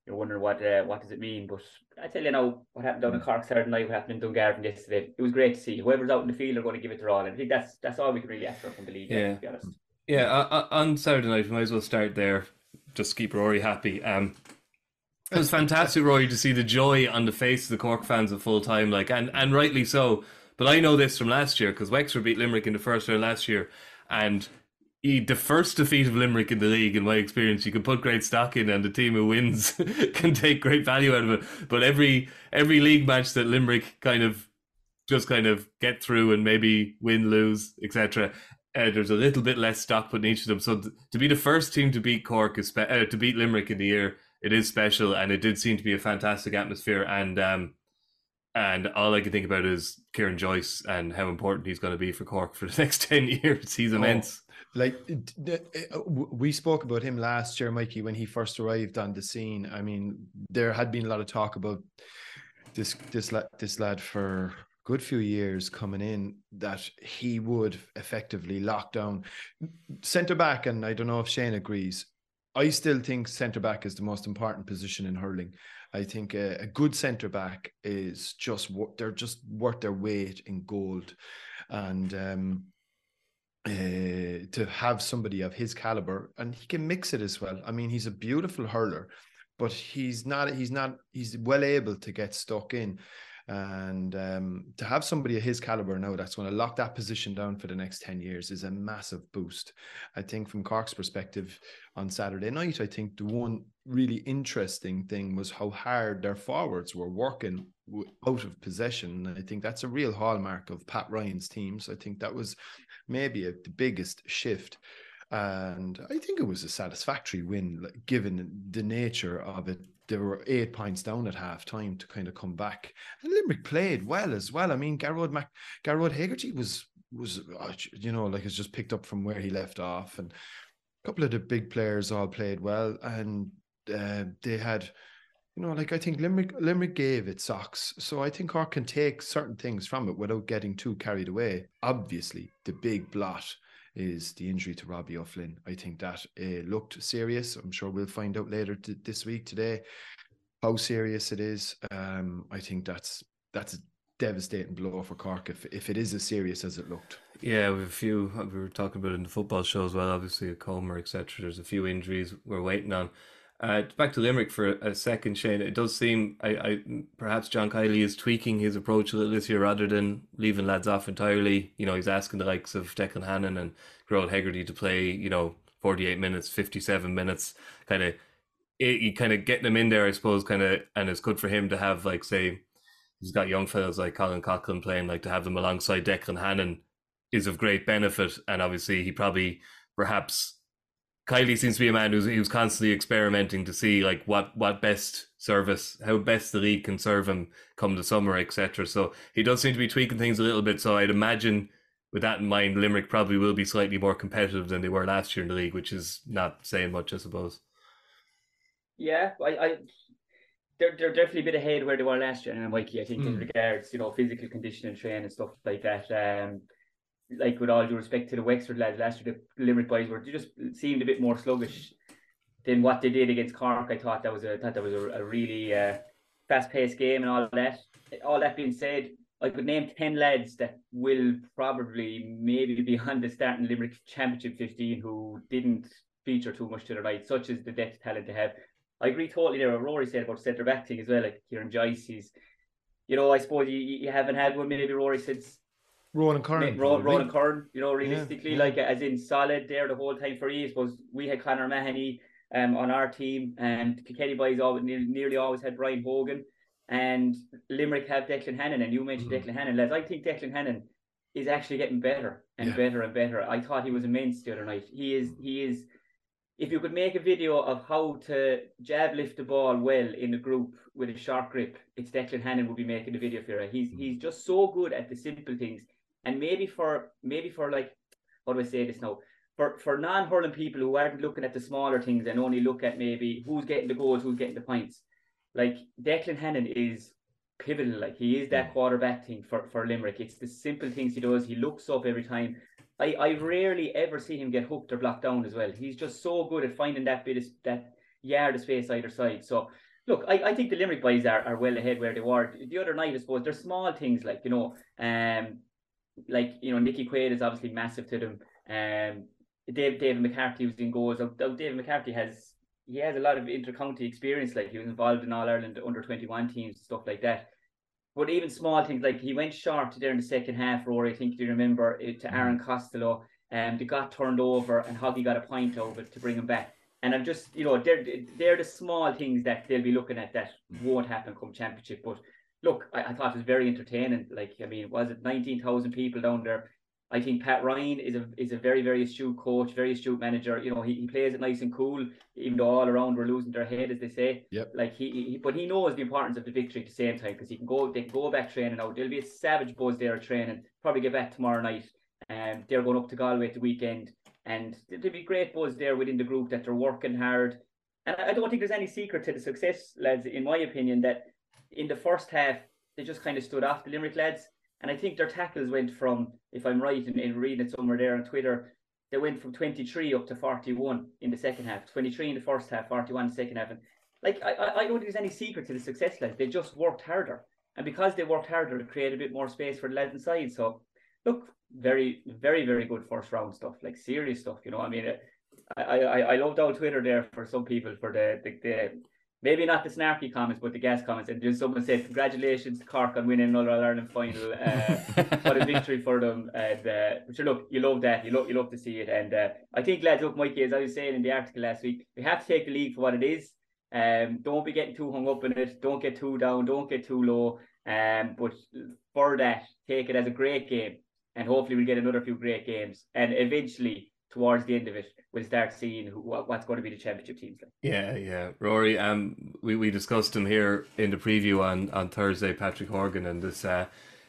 You're wondering what uh, what does it mean, but I tell you now what happened down in Cork Saturday night, what happened in Dungarvan yesterday. It was great to see. Whoever's out in the field are going to give it their all, and I think that's that's all we can really ask for from the league. Yeah, to be honest. Yeah, uh, on Saturday night, we might as well start there. Just keep Rory happy. Um, it was fantastic, Rory, to see the joy on the face of the Cork fans at full time, like and and rightly so. But I know this from last year because Wexford beat Limerick in the first round last year, and the first defeat of Limerick in the league, in my experience, you can put great stock in, and the team who wins [laughs] can take great value out of it. But every every league match that Limerick kind of just kind of get through and maybe win, lose, etc. Uh, there's a little bit less stock put in each of them. So th- to be the first team to beat Cork is spe- uh, to beat Limerick in the year, it is special, and it did seem to be a fantastic atmosphere. And um, and all I can think about is Kieran Joyce and how important he's going to be for Cork for the [laughs] next ten years. He's oh, immense. Oh, like uh, we spoke about him last year, Mikey, when he first arrived on the scene. I mean, there had been a lot of talk about this this lad, this lad for good few years coming in that he would effectively lock down centre back. And I don't know if Shane agrees. I still think centre back is the most important position in hurling. I think a, a good centre back is just what they're just worth their weight in gold, and um, uh, to have somebody of his caliber, and he can mix it as well. I mean, he's a beautiful hurler, but he's not. He's not. He's well able to get stuck in. And um, to have somebody of his caliber now that's going to lock that position down for the next 10 years is a massive boost. I think, from Cork's perspective, on Saturday night, I think the one really interesting thing was how hard their forwards were working out of possession. I think that's a real hallmark of Pat Ryan's teams. I think that was maybe a, the biggest shift. And I think it was a satisfactory win, given the nature of it they were eight points down at half time to kind of come back. And Limerick played well as well. I mean, Gearóid Mac Gearóid Hegarty was was uh, you know like it's just picked up from where he left off, and a couple of the big players all played well, and uh, they had. You know, like I think Limerick, Limerick gave it socks. So I think Cork can take certain things from it without getting too carried away. Obviously, the big blot is the injury to Robbie O'Flynn. I think that uh, looked serious. I'm sure we'll find out later t- this week today how serious it is. Um, I think that's that's a devastating blow for Cork if if it is as serious as it looked. Yeah, we have a few. We were talking about in the football show as well. Obviously, a Comer, etc. There's a few injuries we're waiting on. Uh, back to Limerick for a second, Shane. It does seem I, I perhaps John Kiely is tweaking his approach a little this year rather than leaving lads off entirely. You know, he's asking the likes of Declan Hannon and Gearóid Hegarty to play, you know, 48 minutes, 57 minutes, kind of, you kind of getting him in there, I suppose, kind of, and it's good for him to have, like, say, he's got young fellows like Colin Coughlan playing, like, to have them alongside Declan Hannon is of great benefit. And obviously, he probably perhaps Kiely seems to be a man who's who's constantly experimenting to see like what what best service, how best the league can serve him come the summer, etc. So he does seem to be tweaking things a little bit. So I'd imagine, with that in mind, Limerick probably will be slightly more competitive than they were last year in the league, which is not saying much, I suppose. Yeah, I, I they're they're definitely a bit ahead where they were last year, and Mikey, I think mm. in hmm. regards, you know, physical condition and training and stuff like that. Um, like with all due respect to the Wexford lads last year, the Limerick boys were just seemed a bit more sluggish than what they did against Cork. I thought that was a thought that was a, a really uh, fast paced game and all that. All that being said, I could name ten lads that will probably maybe be [laughs] on the starting Limerick Championship fifteen who didn't feature too much to the right, such as the depth talent they have. I agree totally there. What Rory said about centre back thing as well, like Kieran Joyce. He's, you know, I suppose you, you haven't had one maybe Rory since Ronan Curran. Ro- Ronan Curran, you know, realistically, yeah, yeah. like as in solid there the whole time for you. I suppose we had Conor Mahoney um, on our team, and Kilkenny boys always nearly always had Brian Hogan, and Limerick have Declan Hannon, and you mentioned mm. Declan Hannon. Les, I think Declan Hannon is actually getting better and yeah. better and better. I thought he was immense the other night. He is. He is. If you could make a video of how to jab lift the ball well in a group with a sharp grip, it's Declan Hannon would be making the video for it. He's mm. he's just so good at the simple things and maybe for maybe for like how do I say this now? For for non hurling people who aren't looking at the smaller things and only look at maybe who's getting the goals, who's getting the points. Like Declan Hannon is pivotal. Like he is that quarterback thing for, for Limerick. It's the simple things he does. He looks up every time. I, I rarely ever see him get hooked or blocked down as well. He's just so good at finding that bit of that yard of space either side. So look, I, I think the Limerick boys are, are well ahead where they were the other night. I suppose there's small things like you know, um, like you know, Nicky Quaid is obviously massive to them. Um, Dave David McCarthy was in goals. David McCarthy has he has a lot of inter-county experience. Like he was involved in All Ireland under twenty one teams stuff like that. But even small things like he went short there in the second half, Rory. I think you remember it, to Aaron mm. Costello, and um, they got turned over, and Hoggy got a point over to bring him back. And I'm just, you know, they're they're the small things that they'll be looking at that won't happen come championship. But look, I, I thought it was very entertaining. Like, I mean, was it nineteen thousand people down there? I think Pat Ryan is a is a very very astute coach, very astute manager. You know, he, he plays it nice and cool, even though all around we're losing their head, as they say. Yep. Like he, he but he knows the importance of the victory at the same time because he can go they can go back training now. There'll be a savage buzz there at training. Probably get back tomorrow night. And um, they're going up to Galway at the weekend, and there'll be great buzz there within the group that they're working hard. And I don't think there's any secret to the success, lads. In my opinion, that in the first half they just kind of stood off the Limerick lads and I think their tackles went from, if I'm right in, in reading it somewhere there on Twitter, they went from 23 up to 41 in the second half, 23 in the first half, 41 in the second half. And like, I, I don't think there's any secret to the success, lads. They just worked harder. And because they worked harder, it created a bit more space for the lads inside. So, look, very, very, very good first round stuff, like serious stuff. You know, I mean, I, I, I loved all Twitter there for some people for the, the, the maybe not the snarky comments, but the guest comments. And then someone said, "Congratulations to Cork on winning another Ireland final. Uh, [laughs] what a victory for them!" And uh, but look, you love that. You love you love to see it. And uh, I think, lads, look, Mikey, as I was saying in the article last week, we have to take the league for what it is. Um, don't be getting too hung up in it. Don't get too down. Don't get too low. Um, but for that, take it as a great game, and hopefully we'll get another few great games. And eventually, towards the end of it, we'll start seeing who, what, what's going to be the championship teams. Like. Yeah, yeah, Rory. Um, we, we discussed him here in the preview on, on Thursday, Patrick Horgan, and this uh,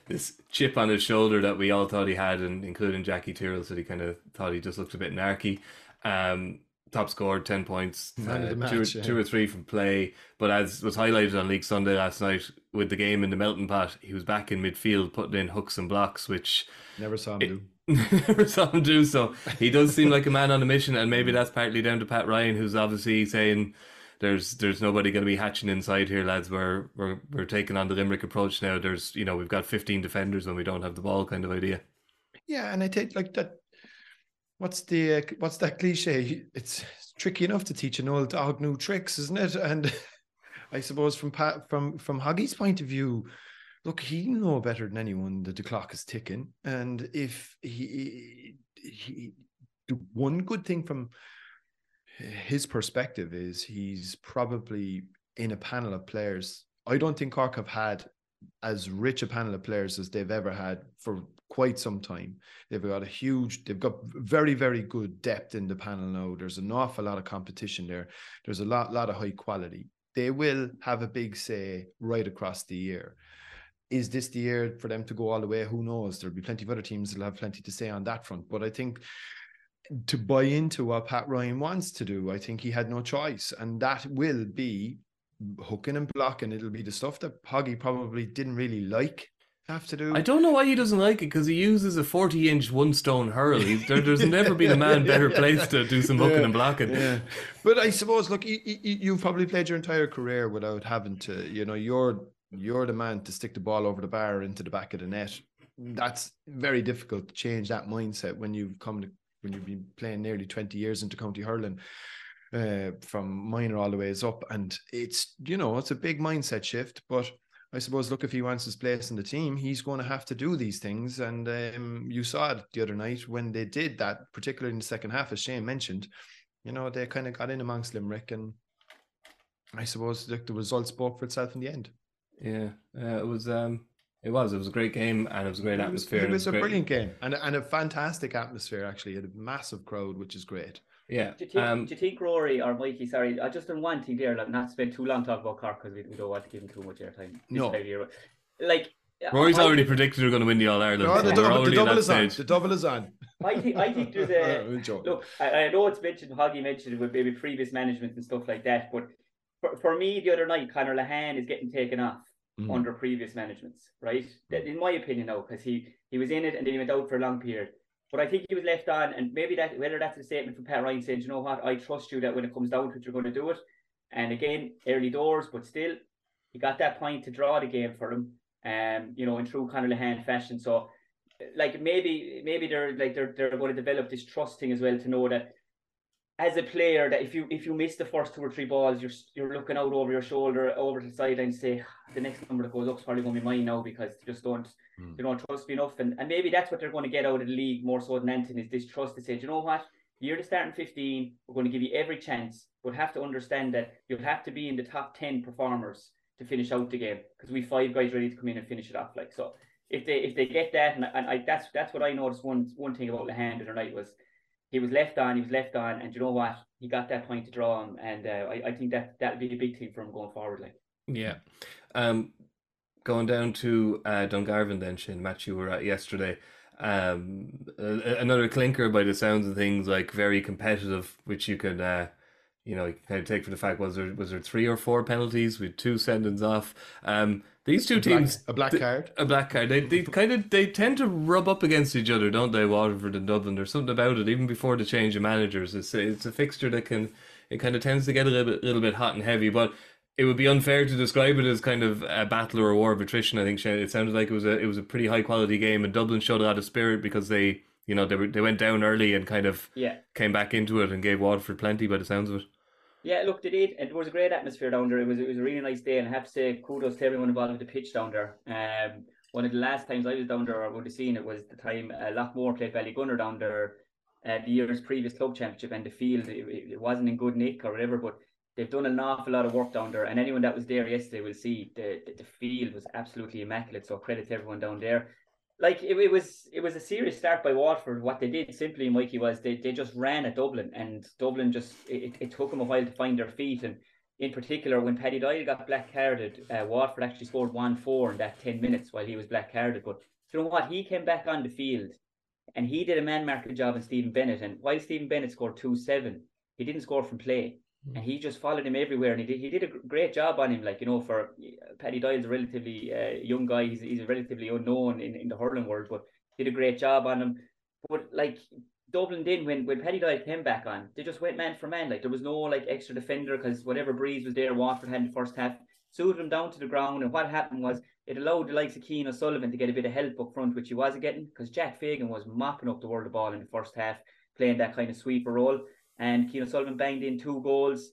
this chip on his shoulder that we all thought he had, and including Jackie Tyrrell, said he kind of thought he just looked a bit narky. Um, top scored, 10 points, uh, match, two, yeah. two or three from play. But as was highlighted on League Sunday last night with the game in the melting pot, he was back in midfield putting in hooks and blocks, which never saw him it, do. Never saw him do so. He does seem like a man on a mission, and maybe that's partly down to Pat Ryan, who's obviously saying there's there's nobody going to be hatching inside here, lads. We're we're we're taking on the Limerick approach now. There's you know we've got 15 defenders when we don't have the ball, kind of idea. Yeah, and I take like that. What's the uh, what's that cliche? It's tricky enough to teach an old dog new tricks, isn't it? And [laughs] I suppose from Pat from from Hoggy's point of view, look, he know better than anyone that the clock is ticking, and if he, he, the one good thing from his perspective is he's probably in a panel of players. I don't think Cork have had as rich a panel of players as they've ever had for quite some time. They've got a huge, they've got very, very good depth in the panel now. There's an awful lot of competition there. There's a lot, lot of high quality. They will have a big say right across the year is this the year for them to go all the way? Who knows? There'll be plenty of other teams that'll have plenty to say on that front. But I think to buy into what Pat Ryan wants to do, I think he had no choice. And that will be hooking and blocking. It'll be the stuff that Hoggy probably didn't really like have to do. I don't know why he doesn't like it because he uses a 40 inch one stone hurl. There, there's [laughs] never been a man better placed to do some hooking yeah, and blocking. Yeah. But I suppose, look, you, you, have probably played your entire career without having to, you know, you're you're the man to stick the ball over the bar into the back of the net. That's very difficult to change that mindset when you've come to when you've been playing nearly 20 years into county hurling uh, from minor all the ways up. And it's, you know, it's a big mindset shift. But I suppose, look, if he wants his place in the team, he's going to have to do these things. And um, you saw it the other night when they did that, particularly in the second half, as Shane mentioned. You know, they kind of got in amongst Limerick, and I suppose the, the result spoke for itself in the end. Yeah, uh, it was. Um, it was. It was a great game, and it was a great atmosphere. It was, it was a great. brilliant game, and and a fantastic atmosphere. Actually, it had a massive crowd, which is great. Yeah. Do you, think, um, do you think Rory or Mikey? Sorry, I just done one thing there. Like, not spend too long talking about Cork because we, we don't want to give him too much airtime. No. Like Rory's I, already predicted we're going to win the All Ireland. No, the, double, the double is on. The double is on. I think I think there's a [laughs] look. I, I, know it's mentioned. Hoggy mentioned it with maybe previous management and stuff like that. But for, for me, the other night, Conor Lehane is getting taken off mm. under previous managements, right? That, in my opinion, though, because he he was in it and then he went out for a long period. But I think he was left on, and maybe that whether that's a statement from Pat Ryan saying, you know what, I trust you that when it comes down to it, you're going to do it. And again, early doors, but still, he got that point to draw the game for him. Um, you know, in true Conor Lehane fashion. So, like maybe maybe they're like they're they're going to develop this trust thing as well to know that as a player that if you if you miss the first two or three balls, you're you're looking out over your shoulder over to the sideline say the next number that goes up is probably going to be mine now because they just don't mm. they don't trust me enough and, and maybe that's what they're going to get out of the league more so than anything is this trust to say, you know what, you're the starting 15, we're going to give you every chance, but have to understand that you'll have to be in the top 10 performers to finish out the game because we five guys ready to come in and finish it off like so if they if they get that and, and I that's that's what I noticed one one thing about Lehane the other night was he was left on, he was left on, and you know what? He got that point to draw him, and uh, I, I think that that'll be a big thing for him going forward. Like, yeah, um, going down to uh, Dungarvan then, Shane match you were at yesterday. Um, another clinker by the sounds of things, like very competitive, which you could, uh, you know, kind of take for the fact was there was there three or four penalties with two sendings off. Um, these two a teams, black, a black card, a black card. They they kind of they tend to rub up against each other, don't they? Waterford and Dublin. There's something about it, even before the change of managers. It's a, it's a fixture that can it kind of tends to get a little bit little bit hot and heavy, but. It would be unfair to describe it as kind of a battle or a war of attrition. I think it sounded like it was a it was a pretty high quality game, and Dublin showed a lot of spirit because they you know they were, they went down early and kind of yeah. came back into it and gave Waterford plenty by the sounds of it. Yeah, look, they did. And it was a great atmosphere down there. It was it was a really nice day, and I have to say kudos to everyone involved with the pitch down there. Um, one of the last times I was down there, I would have seen it was the time Lismore played Ballygunner down there, uh, the year's previous club championship, and the field it, it wasn't in good nick or whatever, but they've done an awful lot of work down there. And anyone that was there yesterday will see the the, the field was absolutely immaculate. So credit to everyone down there like it, it was it was a serious start by Waterford. What they did simply, Mikey, was they, they just ran at Dublin and Dublin just it, it took them a while to find their feet and in particular when Paddy Doyle got black carded, uh, Waterford actually scored one four in that ten minutes while he was black carded. But you know what? He came back on the field and he did a man marking job on Stephen Bennett. And while Stephen Bennett scored two seven, he didn't score from play and he just followed him everywhere and he did he did a great job on him like you know for Paddy Doyle's a relatively uh, young guy he's, he's relatively unknown in, in the hurling world but did a great job on him. But like Dublin did when when Paddy Doyle came back on they just went man for man like there was no like extra defender because whatever Breeze was there Waterford had in the first half suited him down to the ground and what happened was it allowed the likes of Cian O'Sullivan to get a bit of help up front which he wasn't getting because Jack Fagan was mopping up the world of ball in the first half playing that kind of sweeper role and Cian Sullivan banged in two goals.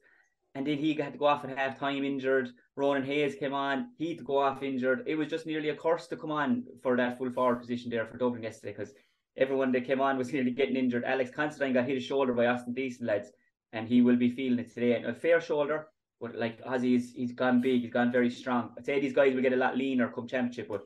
And then he had to go off at half time injured. Ronan Hayes came on, he had to go off injured. It was just nearly a curse to come on for that full forward position there for Dublin yesterday because everyone that came on was nearly getting injured. Alex Considine got hit his shoulder by Austin Gleeson lads, and he will be feeling it today. And a fair shoulder, but like Ozzy, he's, he's gone big, he's gone very strong. I'd say these guys will get a lot leaner come championship, but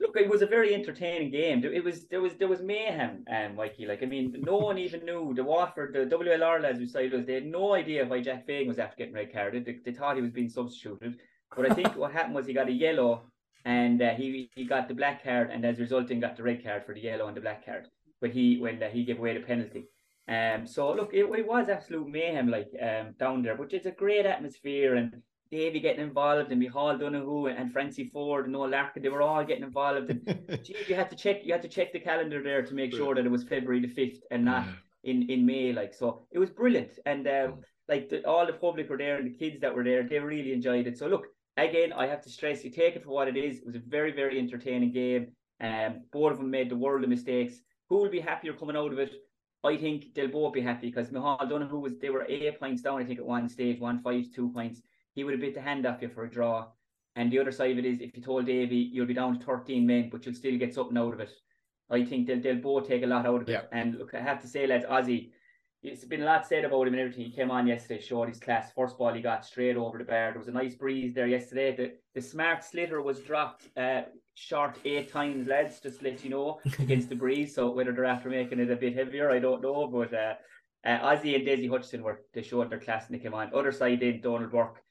look, it was a very entertaining game. It was there was there was mayhem, um, Mikey. Like I mean, no [laughs] one even knew the Waterford, the WLR lads who side us. They had no idea why Jack Fagan was after getting red carded. They, they thought he was being substituted, but I think [laughs] what happened was he got a yellow, and uh, he he got the black card, and as a result, he got the red card for the yellow and the black card. But he when uh, he gave away the penalty. Um, so look, it, it was absolute mayhem like um down there, but it's a great atmosphere and Davy getting involved and Micheál Donoghue and, and Francie Ford and Noel Larkin, they were all getting involved. And [laughs] gee, you had to check you had to check the calendar there to make sure that it was February the fifth and not in, in May. Like so it was brilliant. And um, like the, all the public were there and the kids that were there, they really enjoyed it. So look, again, I have to stress you take it for what it is. It was a very, very entertaining game. Um both of them made the world of mistakes. Who will be happier coming out of it? I think they'll both be happy because Micheál Donoghue was they were eight points down, I think, at one stage, one five, two points he would have bit the hand off you for a draw. And the other side of it is if you told Davy you'll be down to 13 men, but you'll still get something out of it. I think they'll, they'll both take a lot out of yeah. it. And look, I have to say, lads, Ozzy, it's been a lot said about him and everything. He came on yesterday, showed his class. First ball, he got straight over the bar. There was a nice breeze there yesterday. The, the smart sliotar was dropped uh, short eight times, lads, just to let you know, [laughs] against the breeze. So whether they're after making it a bit heavier, I don't know. But uh, uh, Ozzy and Dessie Hutchinson were, they showed their class and they came on. Other side in, Donal Burke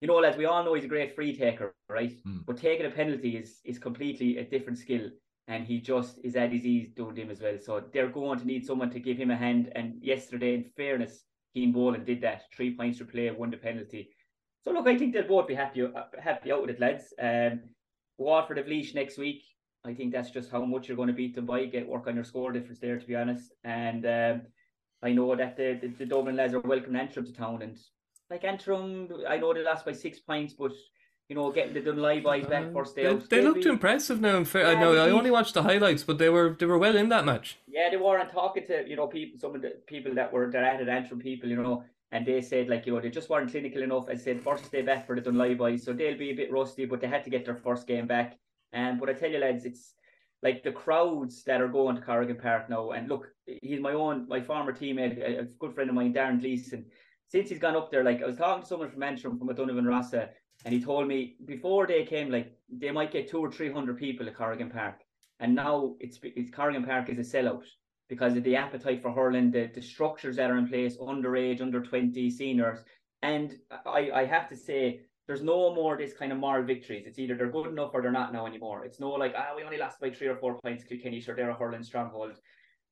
you know, lads, we all know he's a great free taker, right? Mm. But taking a penalty is is completely a different skill. And he just is at his ease doing them as well. So they're going to need someone to give him a hand. And yesterday, in fairness, Cian Boland did that. Three points to play, won the penalty. So look, I think they'll both be happy uh, happy out with it, lads. Um, Waterford have Laois next week. I think that's just how much you're going to beat them by. Get work on your score difference there, to be honest. And um, I know that the, the, the Dublin lads are welcoming Antrim to town, and like Antrim, I know they lost by six points, but you know, getting the Dunloy boys back uh, first day they, out. They looked be... impressive now. In Fair, yeah, I know I only watched the highlights, but they were they were well in that match. Yeah, they were. And talking to you know people, some of the people that were that added Antrim people, you know, and they said like you know they just weren't clinical enough. and said first day back for the Dunloy boys, so they'll be a bit rusty, but they had to get their first game back. And um, but I tell you, lads, it's like the crowds that are going to Corrigan Park now. And look, he's my own, my former teammate, a, a good friend of mine, Darren Gleeson. Since he's gone up there, like I was talking to someone from Antrim from O'Donovan Rossa, and he told me before they came, like they might get two or three hundred people at Corrigan Park, and now it's it's Corrigan Park is a sellout because of the appetite for hurling, the, the structures that are in place, underage, under twenty, seniors, and I I have to say there's no more this kind of moral victories. It's either they're good enough or they're not now anymore. It's no like ah we only lost by three or four points. Kilkenny sure they're a hurling stronghold.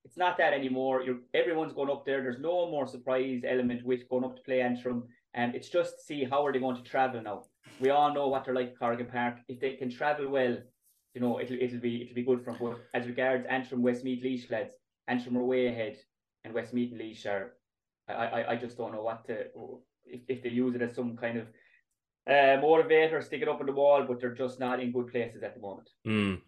It's not that anymore. You're everyone's going up there. There's no more surprise element with going up to play Antrim. And it's just to see how are they going to travel now we all know what they're like Corrigan Park. If they can travel well, you know, it'll it'll be it'll be good for them. But as regards Antrim, Westmeath, Laois lads, Antrim are way ahead, and Westmeath and Laois are. I, I, I just don't know what to if, if they use it as some kind of uh, motivator, stick it up on the wall, but they're just not in good places at the moment. Mm.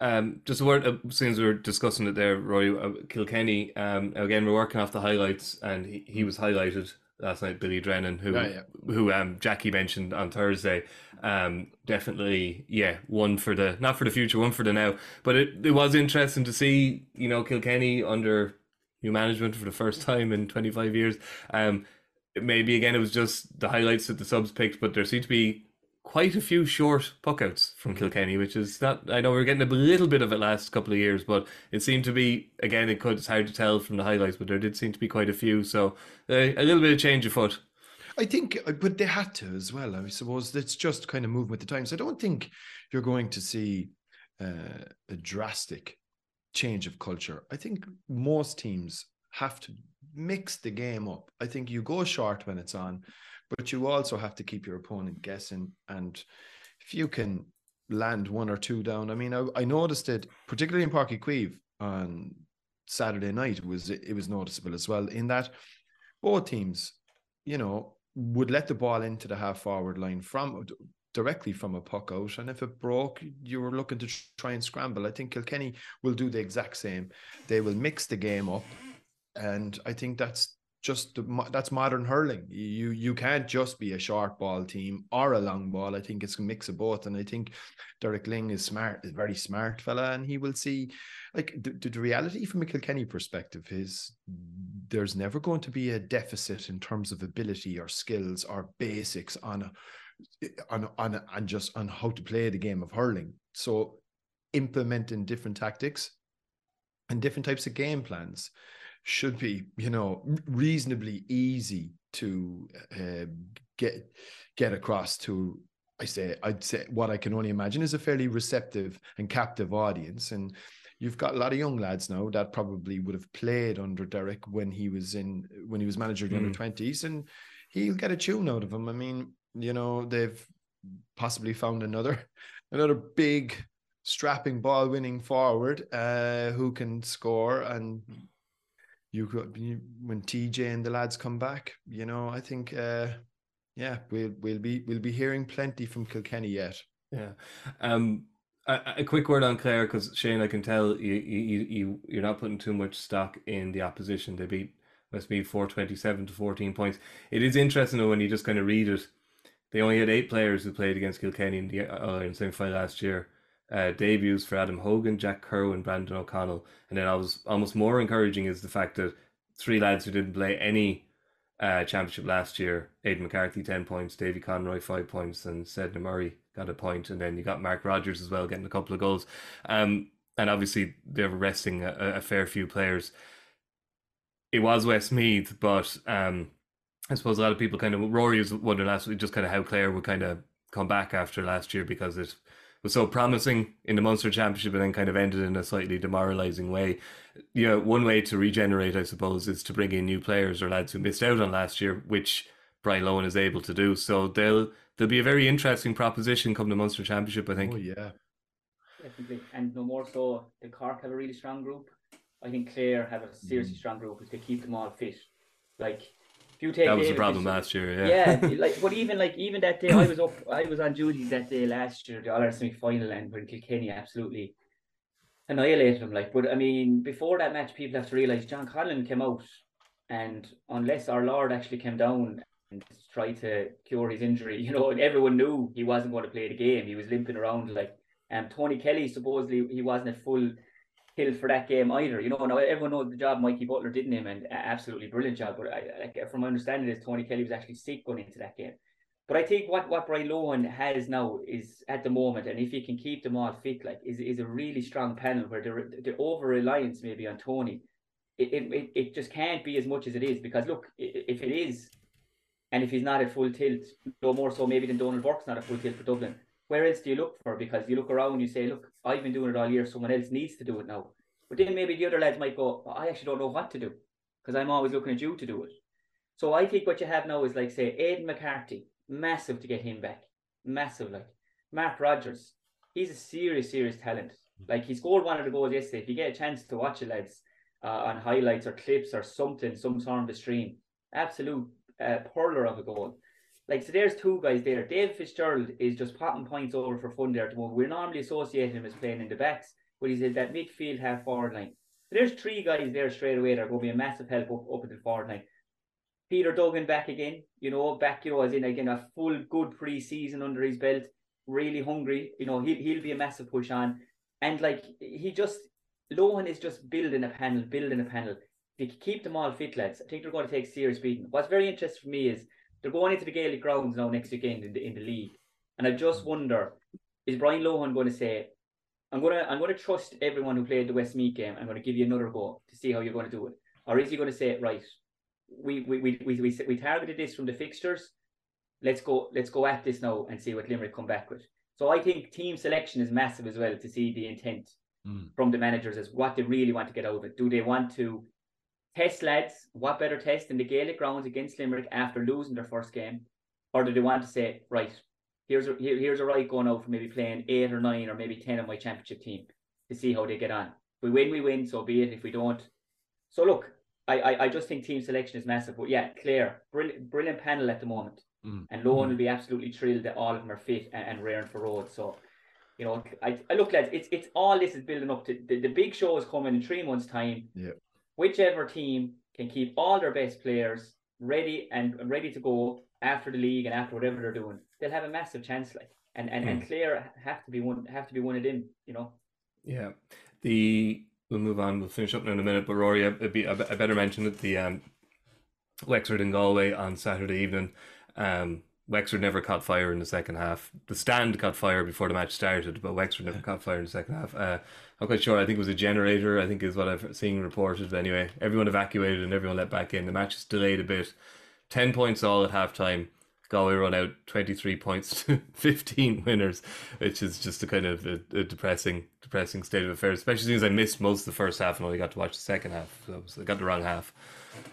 Um, just a word, uh, since we are discussing it there, Roy, uh, Kilkenny, um, again, we're working off the highlights, and he, he was highlighted last night, Billy Drennan, who yeah. who um Jackie mentioned on Thursday. Um, definitely, yeah, one for the not for the future, one for the now. But it, it was interesting to see, you know, Kilkenny under new management for the first time in twenty five years. Um, maybe again it was just the highlights that the subs picked, but there seemed to be quite a few short puckouts from Kilkenny, which is not. I know we are getting a little bit of it last couple of years, but it seemed to be again. It could. It's hard to tell from the highlights, but there did seem to be quite a few. So uh, a little bit of change of foot. I think, uh, but they had to as well. I suppose it's just kind of moving with the times. I don't think you're going to see uh, a drastic change of culture. I think most teams have to mix the game up. I think you go short when it's on but you also have to keep your opponent guessing. And if you can land one or two down, I mean, I, I noticed it particularly in Páirc Uí Chaoimh on Saturday night. It was it was noticeable as well in that both teams, you know, would let the ball into the half forward line from directly from a puck out. And if it broke, you were looking to try and scramble. I think Kilkenny will do the exact same. They will mix the game up. And I think that's just the, that's modern hurling. You you can't just be a short ball team or a long ball. I think it's a mix of both, and I think Derek Lyng is smart, is very smart fella, and he will see. Like the, the reality from a Kilkenny perspective is there's never going to be a deficit in terms of ability or skills or basics on a, on on and just on how to play the game of hurling. So implementing different tactics and different types of game plans should be, you know, reasonably easy to uh, get get across to. I say, I'd say what I can only imagine is a fairly receptive and captive audience, and you've got a lot of young lads now that probably would have played under Derek when he was in when he was manager of the mm. under twenties, and he'll get a tune out of them. I mean, you know, they've possibly found another [laughs] another big strapping ball winning forward uh, who can score and you could when TJ and the lads come back, you know, I think uh yeah, we'll we'll be we'll be hearing plenty from Kilkenny yet. Yeah. Um a, quick word on Clare because Shane, I can tell you you you you're not putting too much stock in the opposition. They beat Westmeath four twenty seven to fourteen points. It is interesting though when you just kind of read it. They only had eight players who played against Kilkenny in the uh, in semi final last year uh, debuts for Adam Hogan, Jack Kerwin, Brandon O'Connell, and then I was almost more encouraging is the fact that three lads who didn't play any uh, championship last year, Aidan McCarthy ten points, Davy Conroy five points, and Seadna Morey got a point. and then you got Mark Rogers as well getting a couple of goals. Um, and obviously they're resting a, a fair few players. It was Westmeath, but um, I suppose a lot of people kind of Rory was wondering last week just kind of how Clare would kind of come back after last year because it was so promising in the Munster Championship and then kind of ended in a slightly demoralising way. You know, one way to regenerate, I suppose, is to bring in new players or lads who missed out on last year, which Brian Lohan is able to do. So they'll they'll be a very interesting proposition come the Munster Championship, I think. Oh yeah. definitely. And no more so, the Cork have a really strong group. I think Clare have a seriously Mm. strong group if they keep them all fit. Like, if you take That was the problem last year. Yeah. yeah, like but even like even that day I was up I was on duty that day last year, the All Ireland semi final and when Kilkenny absolutely annihilated them. Like but I mean before that match people have to realise John Conlon came out and unless our Lord actually came down and tried to cure his injury, [laughs] you know, and everyone knew he wasn't going to play the game. He was limping around like um Tony Kelly supposedly he wasn't at full hill for that game either. You know, now everyone knows the job Mikey Butler did him and a- absolutely brilliant job. But I, from my understanding is Tony Kelly was actually sick going into that game. But I think what, what Brian Lohan has now is at the moment, and if he can keep them all fit, like is is a really strong panel where the the over reliance maybe on Tony, it, it it it just can't be as much as it is because look, if it is, and if he's not at full tilt, no more so maybe than Donal Burke's not at full tilt for Dublin. Where else do you look for? Because you look around, you say, look, I've been doing it all year. Someone else needs to do it now. But then maybe the other lads might go, I actually don't know what to do because I'm always looking at you to do it. So I think what you have now is like say Aidan McCarthy, massive to get him back, massive like Mark Rodgers. He's a serious, serious talent. Like he scored one of the goals yesterday. If you get a chance to watch it, lads, uh, on highlights or clips or something, some sort of a stream, absolute uh, of a goal. Like so, there's two guys there. Dave Fitzgerald is just popping points over for fun there at the moment. We're normally associating him as playing in the backs, but he's at that midfield half forward line. So there's three guys there straight away that are going to be a massive help up, up at the forward line. Peter Duggan back again, you know, back, you know, as in again a full good pre season under his belt, really hungry, you know, he'll he'll be a massive push on. And like he just Lohan is just building a panel, building a panel. If you keep them all fit, lads, I think they're going to take serious beating. What's very interesting for me is they're going into the Gaelic grounds now next weekend in the in the league. And I just wonder, is Brian Lohan going to say, I'm gonna I'm gonna trust everyone who played the Westmeath game. I'm gonna give you another go to see how you're going to do it, or is he going to say right? We we we we we, we targeted this from the fixtures. Let's go let's go at this now and see what Limerick come back with. So I think team selection is massive as well to see the intent Mm. from the managers as what they really want to get out of it. Do they want to test lads? What better test than the Gaelic grounds against Limerick after losing their first game, or do they want to say right? Here's a here, here's a right going out for maybe playing eight or nine or maybe ten of my championship team to see how they get on. If we win, we win. So be it. If we don't, so look, I I, I just think team selection is massive. But yeah, Claire, brilliant brilliant panel at the moment, Mm. and Lohan will be absolutely thrilled that all of them are fit and, and raring for road. So. You know, I, I look, lads. It's it's all this is building up to the, the big show is coming in three months' time. Yeah. Whichever team can keep all their best players ready and ready to go after the league and after whatever they're doing, they'll have a massive chance. Like, and and, and Clare have to be one have to be one of them. You know. Yeah, the we'll move on. We'll finish up in a minute. But Rory, I, I I better mention that the um, Wexford and Galway on Saturday evening. Um, Wexford never caught fire in the second half. The stand caught fire before the match started, but Wexford never caught fire in the second half. Uh, I'm quite sure. I think it was a generator. I think is what I've seen reported. But anyway, everyone evacuated and everyone let back in. The match is delayed a bit. Ten points all at half time. Galway run out 23 points to [laughs] 15 winners, which is just a kind of a, a depressing, depressing state of affairs. Especially since I missed most of the first half and only got to watch the second half. So I got the wrong half.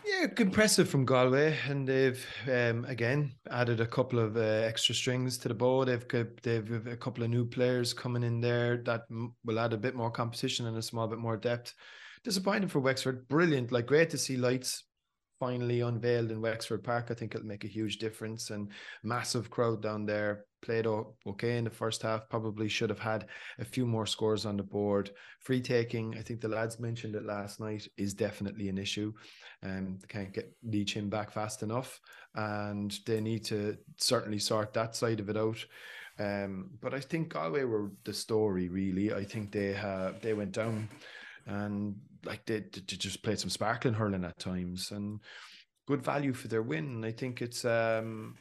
Yeah, impressive from Galway, and they've um, again added a couple of uh, extra strings to the bow. They've got- they've a couple of new players coming in there that will add a bit more competition and a small bit more depth. Disappointing for Wexford, brilliant. Like great to see lights finally unveiled in Wexford Park. I think it'll make a huge difference and massive crowd down there. Played okay in the first half. Probably should have had a few more scores on the board. Free taking, I think the lads mentioned it last night, is definitely an issue. Um, they can't get reach him back fast enough, and they need to certainly sort that side of it out. Um, but I think Galway were the story really. I think they have they went down, and like they, they just played some sparkling hurling at times, and good value for their win. I think it's um,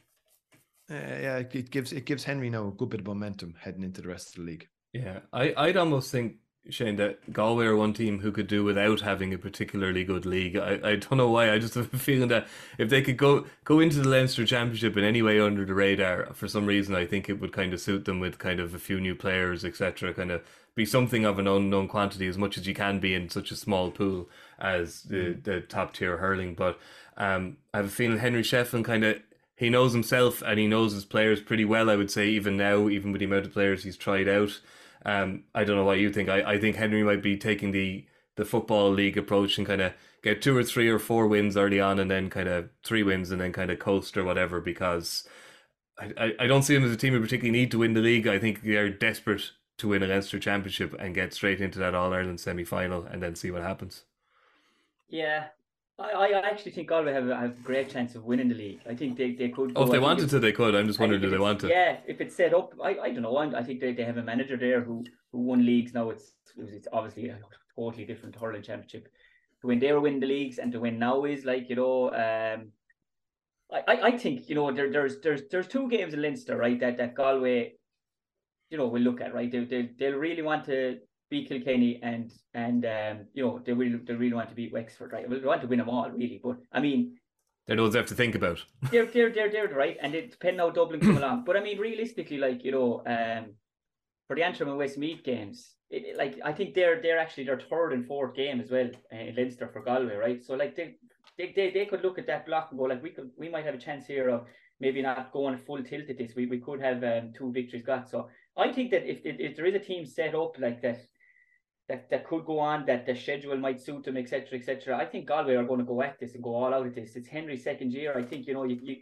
uh, yeah, it gives it gives Henry now a good bit of momentum heading into the rest of the league. Yeah, I, I'd almost think, Shane, that Galway are one team who could do without having a particularly good league. I, I don't know why. I just have a feeling that if they could go go into the Leinster Championship in any way under the radar, for some reason, I think it would kind of suit them with kind of a few new players, etc. Kind of be something of an unknown quantity as much as you can be in such a small pool as the, the top tier hurling. But um, I have a feeling Henry Shefflin kind of he knows himself and he knows his players pretty well. I would say even now, even with the amount of players he's tried out. Um, I don't know what you think. I, I think Henry might be taking the the football league approach and kind of get two or three or four wins early on, and then kind of three wins and then kind of coast or whatever. Because I, I, I don't see them as a team who particularly need to win the league. I think they're desperate to win a Leinster championship and get straight into that All Ireland semi final and then see what happens. Yeah, I, I actually think Galway have, have a great chance of winning the league. I think they, they could. Oh, if they wanted to, they could. I'm just wondering, do they want to? Yeah, if it's set up, I, I don't know. I, I think they, they have a manager there who, who won leagues. Now it's it's obviously a totally different hurling championship. To win, they were winning the leagues, and to win now is like you know. Um, I, I think you know there, there's there's there's two games in Leinster right that that Galway, you know, will look at right. They they they'll really want to beat Kilkenny and and um, you know they really they really want to beat Wexford, right? Well, they want to win them all, really. But I mean, they're those they have to think about. They're they're they're, they're right, and it depends how Dublin come along. But I mean, realistically, like you know, um, for the Antrim and Westmeath games, it, it, like I think they're they're actually their third and fourth game as well uh, in Leinster for Galway, right? So like they, they they they could look at that block and go like we could we might have a chance here of maybe not going full tilt at this. We we could have um, two victories got. So I think that if, if there is a team set up like that that, that could go on, that the schedule might suit them, etc., etc. I think Galway are going to go at this and go all out at this. It's Henry's second year. I think you know you, you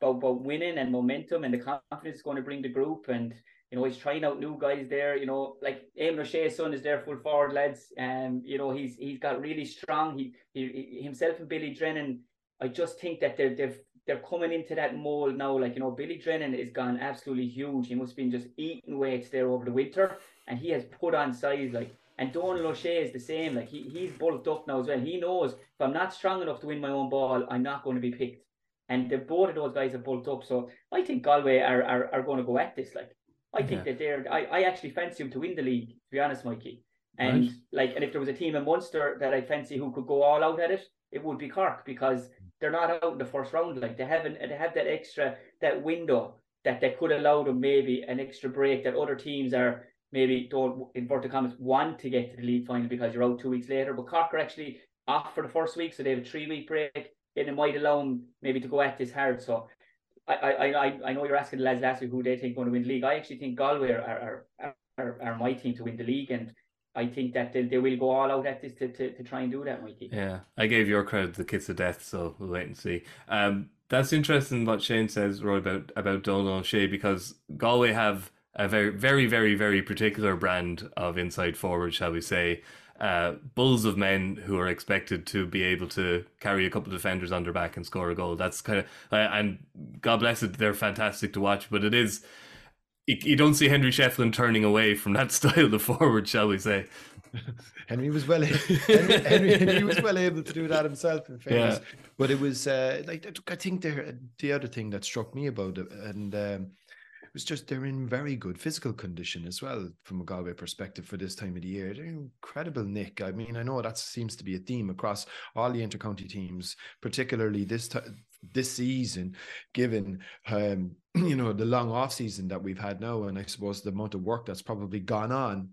about, about winning and momentum and the confidence is going to bring the group and you know he's trying out new guys there. You know like Eamon O'Shea's son is there full forward lads, and um, you know he's he's got really strong. He, he, he himself and Billy Drennan. I just think that they're they've they're coming into that mold now. Like you know Billy Drennan is gone absolutely huge. He must have been just eating weights there over the winter and he has put on size like and Donal O'Shea is the same. Like he, he's bulked up now as well. He knows if I'm not strong enough to win my own ball, I'm not going to be picked. And the both of those guys have bulked up. So I think Galway are are, are going to go at this. Like I think yeah. that they're I, I actually fancy them to win the league, to be honest, Mikey. And right. like and if there was a team in Munster that I fancy who could go all out at it, it would be Cork because they're not out in the first round. Like they haven't they have that extra that window that they could allow them maybe an extra break that other teams are maybe don't inverted commas want to get to the league final because you're out two weeks later. But Cork are actually off for the first week, so they have a three week break, and it might allow them maybe to go at this hard. So I I I, I know you're asking the lads last week who they think going to win the league. I actually think Galway are are, are, are my team to win the league and I think that they, they will go all out at this to, to, to try and do that, Mikey. Yeah, I gave your crowd the kiss of death, so we'll wait and see. Um, that's interesting what Shane says, Roy, about about Donal O'Shea because Galway have a very, very, very, very particular brand of inside forward, shall we say. Uh, bulls of men who are expected to be able to carry a couple of defenders on their back and score a goal. That's kind of, uh, and God bless it, they're fantastic to watch, but it is, you don't see Henry Shefflin turning away from that [laughs] style of forward, shall we say. [laughs] Henry was well Henry, Henry, Henry, was well able to do that himself in fairness. Yeah. But it was uh, like I think the the other thing that struck me about it, and um, it was just they're in very good physical condition as well from a Galway perspective for this time of the year. They're incredible, Nick. I mean, I know that seems to be a theme across all the intercounty teams, particularly this t- this season, given um, [clears throat] you know the long off season that we've had now, and I suppose the amount of work that's probably gone on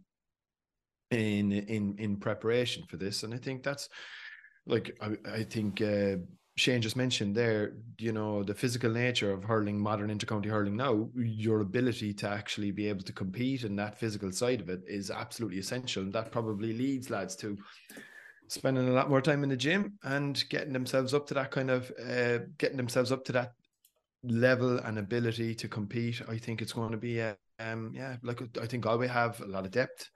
in in in preparation for this. And I think that's like I, I think uh, Shane just mentioned there, you know, the physical nature of hurling, modern intercounty hurling now, your ability to actually be able to compete and that physical side of it is absolutely essential. And that probably leads lads to spending a lot more time in the gym and getting themselves up to that kind of, uh, getting themselves up to that level and ability to compete. I think it's going to be, uh, um, yeah, like I think Galway have a lot of depth.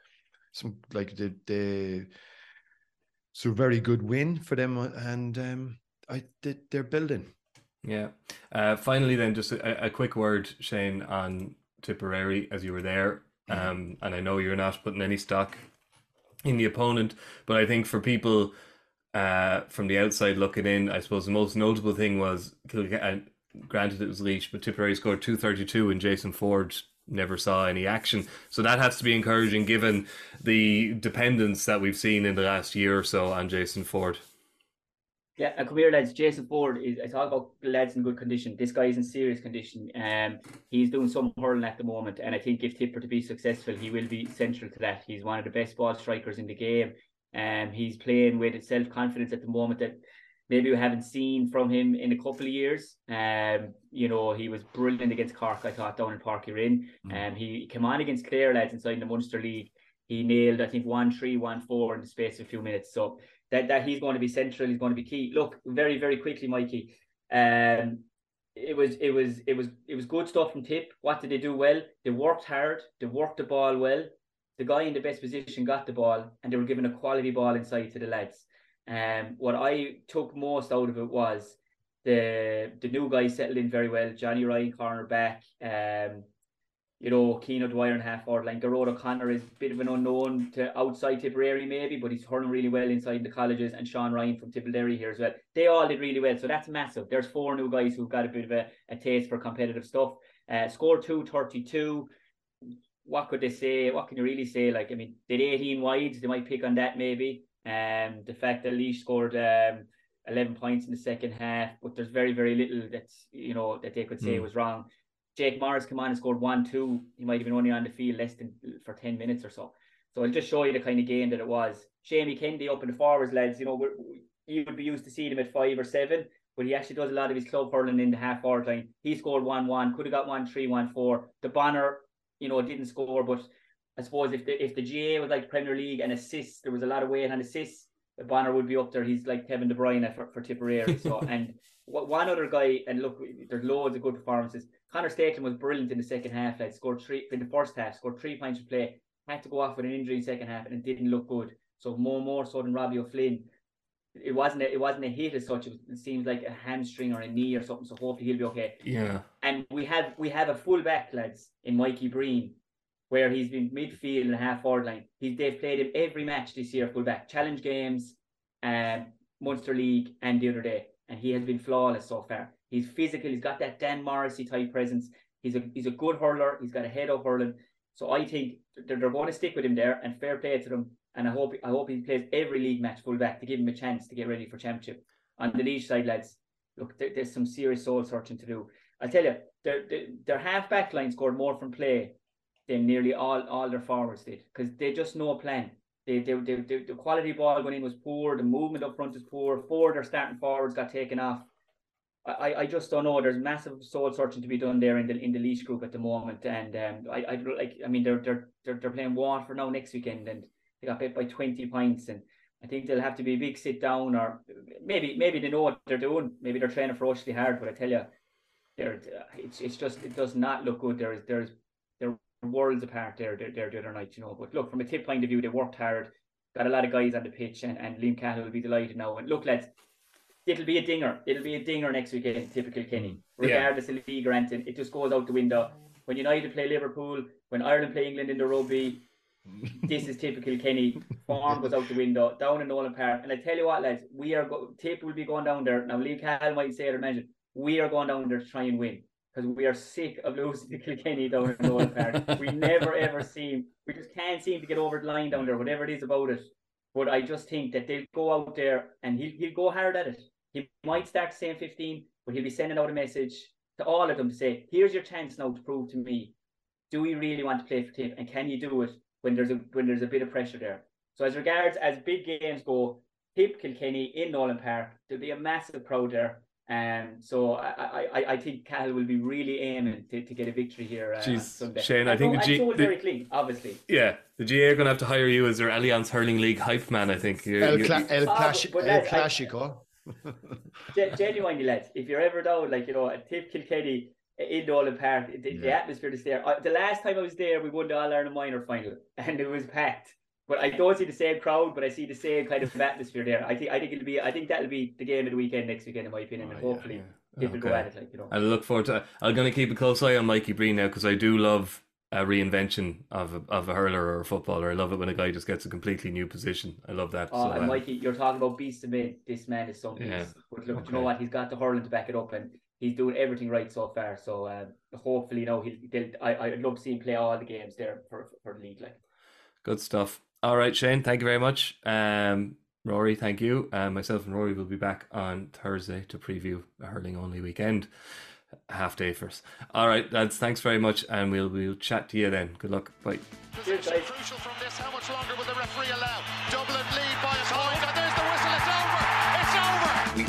Some like the, the, it's a very good win for them. And, um, I they're building. Yeah. Uh, finally, then, just a, a, quick word, Shane, on Tipperary, as you were there. Um, and I know you're not putting any stock in the opponent, but I think for people uh, from the outside looking in, I suppose the most notable thing was, uh, granted it was Laois, but Tipperary scored 232 and Jason Forde never saw any action. So that has to be encouraging given the dependence that we've seen in the last year or so on Jason Forde. Yeah, and come here, lads. Jason Forde is. I talk about lads in good condition. This guy is in serious condition. Um, he's doing some hurling at the moment, and I think if Tipper to be successful, he will be central to that. He's one of the best ball strikers in the game. Um, he's playing with self confidence at the moment that maybe we haven't seen from him in a couple of years. Um, you know, he was brilliant against Cork, I thought, down in Páirc Uí Rinn. Um, he came on against Clare lads inside the Munster League. He nailed, I think, one three, one four in the space of a few minutes. So that, that he's going to be central, he's going to be key. Look, very, very quickly, Mikey. Um, it was it was it was it was good stuff from Tip. What did they do well? They worked hard, they worked the ball well. The guy in the best position got the ball and they were given a quality ball inside to the lads. Um, what I took most out of it was the the new guy settled in very well. Johnny Ryan, corner back. Um, you know, Keane Dwyer and half forward line. Gearóid O'Connor is a bit of an unknown to outside Tipperary maybe, but he's hurling really well inside the colleges. And Sean Ryan from Tipperary here as well. They all did really well, so that's massive. There's four new guys who've got a bit of a, a taste for competitive stuff. Uh, thirty two. What could they say? What can you really say? Like, I mean, did 18 wide. They might pick on that maybe. Um, the fact that Laois scored um 11 points in the second half, but there's very, very little that's you know that they could say Mm. was wrong. Jake Morris come on and scored one, two. He might have been only on the field less than for 10 minutes or so. So I'll just show you the kind of game that it was. Shamey Kennedy up in the forwards, lads. You know, you would be used to seeing him at five or seven, but he actually does a lot of his club hurling in the half forward line. He scored one, one, could have got one, three, one, four. The Bonner, you know, didn't score, but I suppose if the if the GAA was like Premier League and assists, there was a lot of weight on assists. Bonner would be up there. He's like Kevin De Bruyne for, for Tipperary. So [laughs] and one other guy, and look, there's loads of good performances. Conor Stakelum was brilliant in the second half. Like scored three in the first half, scored three points to play. Had to go off with an injury in second half, and it didn't look good. So more more so than Robbie O'Flynn. It wasn't a, it wasn't a hit as such. It, was, it seems like a hamstring or a knee or something. So hopefully he'll be okay Yeah. and we have we have a full back lads in Mikey Breen, where he's been midfield and half forward line. He's they've played him every match this year, full back, challenge games, um, Munster League, and the other day, and he has been flawless so far. He's physical. He's got that Dan Morrissey type presence. He's a he's a good hurler. He's got a head up hurling. So I think they're, they're going to stick with him there, and fair play to them. And I hope I hope he plays every league match full back to give him a chance to get ready for championship. On the Laois side, lads, look, there, there's some serious soul searching to do. I tell you, their, their half back line scored more from play nearly all all their forwards did because they just no plan. They, they, they, they, the quality ball going in was poor. The movement up front is poor. Four their starting forwards got taken off. I, I just don't know. There's massive soul searching to be done there in the in the Laois group at the moment, and um, I I like. I mean, they're they're they're, they're playing Waterford now next weekend, and they got beat by twenty points, and I think they'll have to be a big sit down, or maybe maybe they know what they're doing. Maybe they're training ferociously hard, but I tell you, they're it's it's just it does not look good. There's there's they're worlds apart there there there the other night, you know. But look, from a tip point of view, they worked hard, got a lot of guys on the pitch, and and Liam Cahill will be delighted now. And look, lads, it'll be a dinger. It'll be a dinger next weekend. Tip Kilkenny, mm-hmm. Yeah. regardless of league or anything. It just goes out the window. When United play Liverpool, when Ireland play England in the rugby, mm-hmm. this is Tip Kilkenny. Form goes out the window down in Nolan Park. And I tell you what, lads, we are go- Tip will be going down there. Now, Liam Cahill might say it or mention, we are going down there to try and win because we are sick of losing to Kilkenny down in Nolan Park. we [laughs] never ever seem, we just can't seem to get over the line down there, whatever it is about it. But I just think that they'll go out there and he'll, he'll go hard at it. He might start saying 15, but he'll be sending out a message to all of them to say, here's your chance now to prove to me, do we really want to play for Tip and can you do it when there's a when there's a bit of pressure there? So as regards as big games go, Tip Kilkenny in Nolan Park, there'll be a massive crowd there. Um, so I, I, I- I think Cahill will be really aiming to, to get a victory here. Uh, Jeez, Sunday. Shane, I And think so- the and G- the- very clean, obviously. Yeah, the GAA are going to have to hire you as their Allianz Hurling League hype man. I think. You- El, Cla- El, Clash- but- but El lads, Clasico. [laughs] Gen- genuinely, lads, if you're ever down, like you know, at Tip Kilkenny in Nolan Park, the, the atmosphere is there. Uh, the last time I was there, we won the All Ireland minor final, [laughs] and it was packed. But I don't see the same crowd, but I see the same kind of atmosphere there. I think I think it'll be I think that'll be the game of the weekend next weekend, in my opinion, Oh, yeah, hopefully yeah. people go at it, like you know. I look forward to. I'm going to keep a close eye on Mikey Breen now because I do love a reinvention of a, of a hurler or a footballer. I love it when a guy just gets a completely new position. I love that. Oh, So, and uh, Mikey, you're talking about beast of men. This man is something. Yeah. But look, you know what? He's got the hurling to back it up, and he's doing everything right so far. So um, hopefully, you know, he'll. I I'd love to see him play all the games there for for the league. Like, Good stuff. All right, Shane, thank you very much. Um, Rory, thank you. Um, myself and Rory will be back on Thursday to preview a hurling only weekend. Half day first. All right, lads, thanks very much, and we'll we'll chat to you then. Good luck. Bye. Crucial from this. How much longer will the referee allow? Dublin lead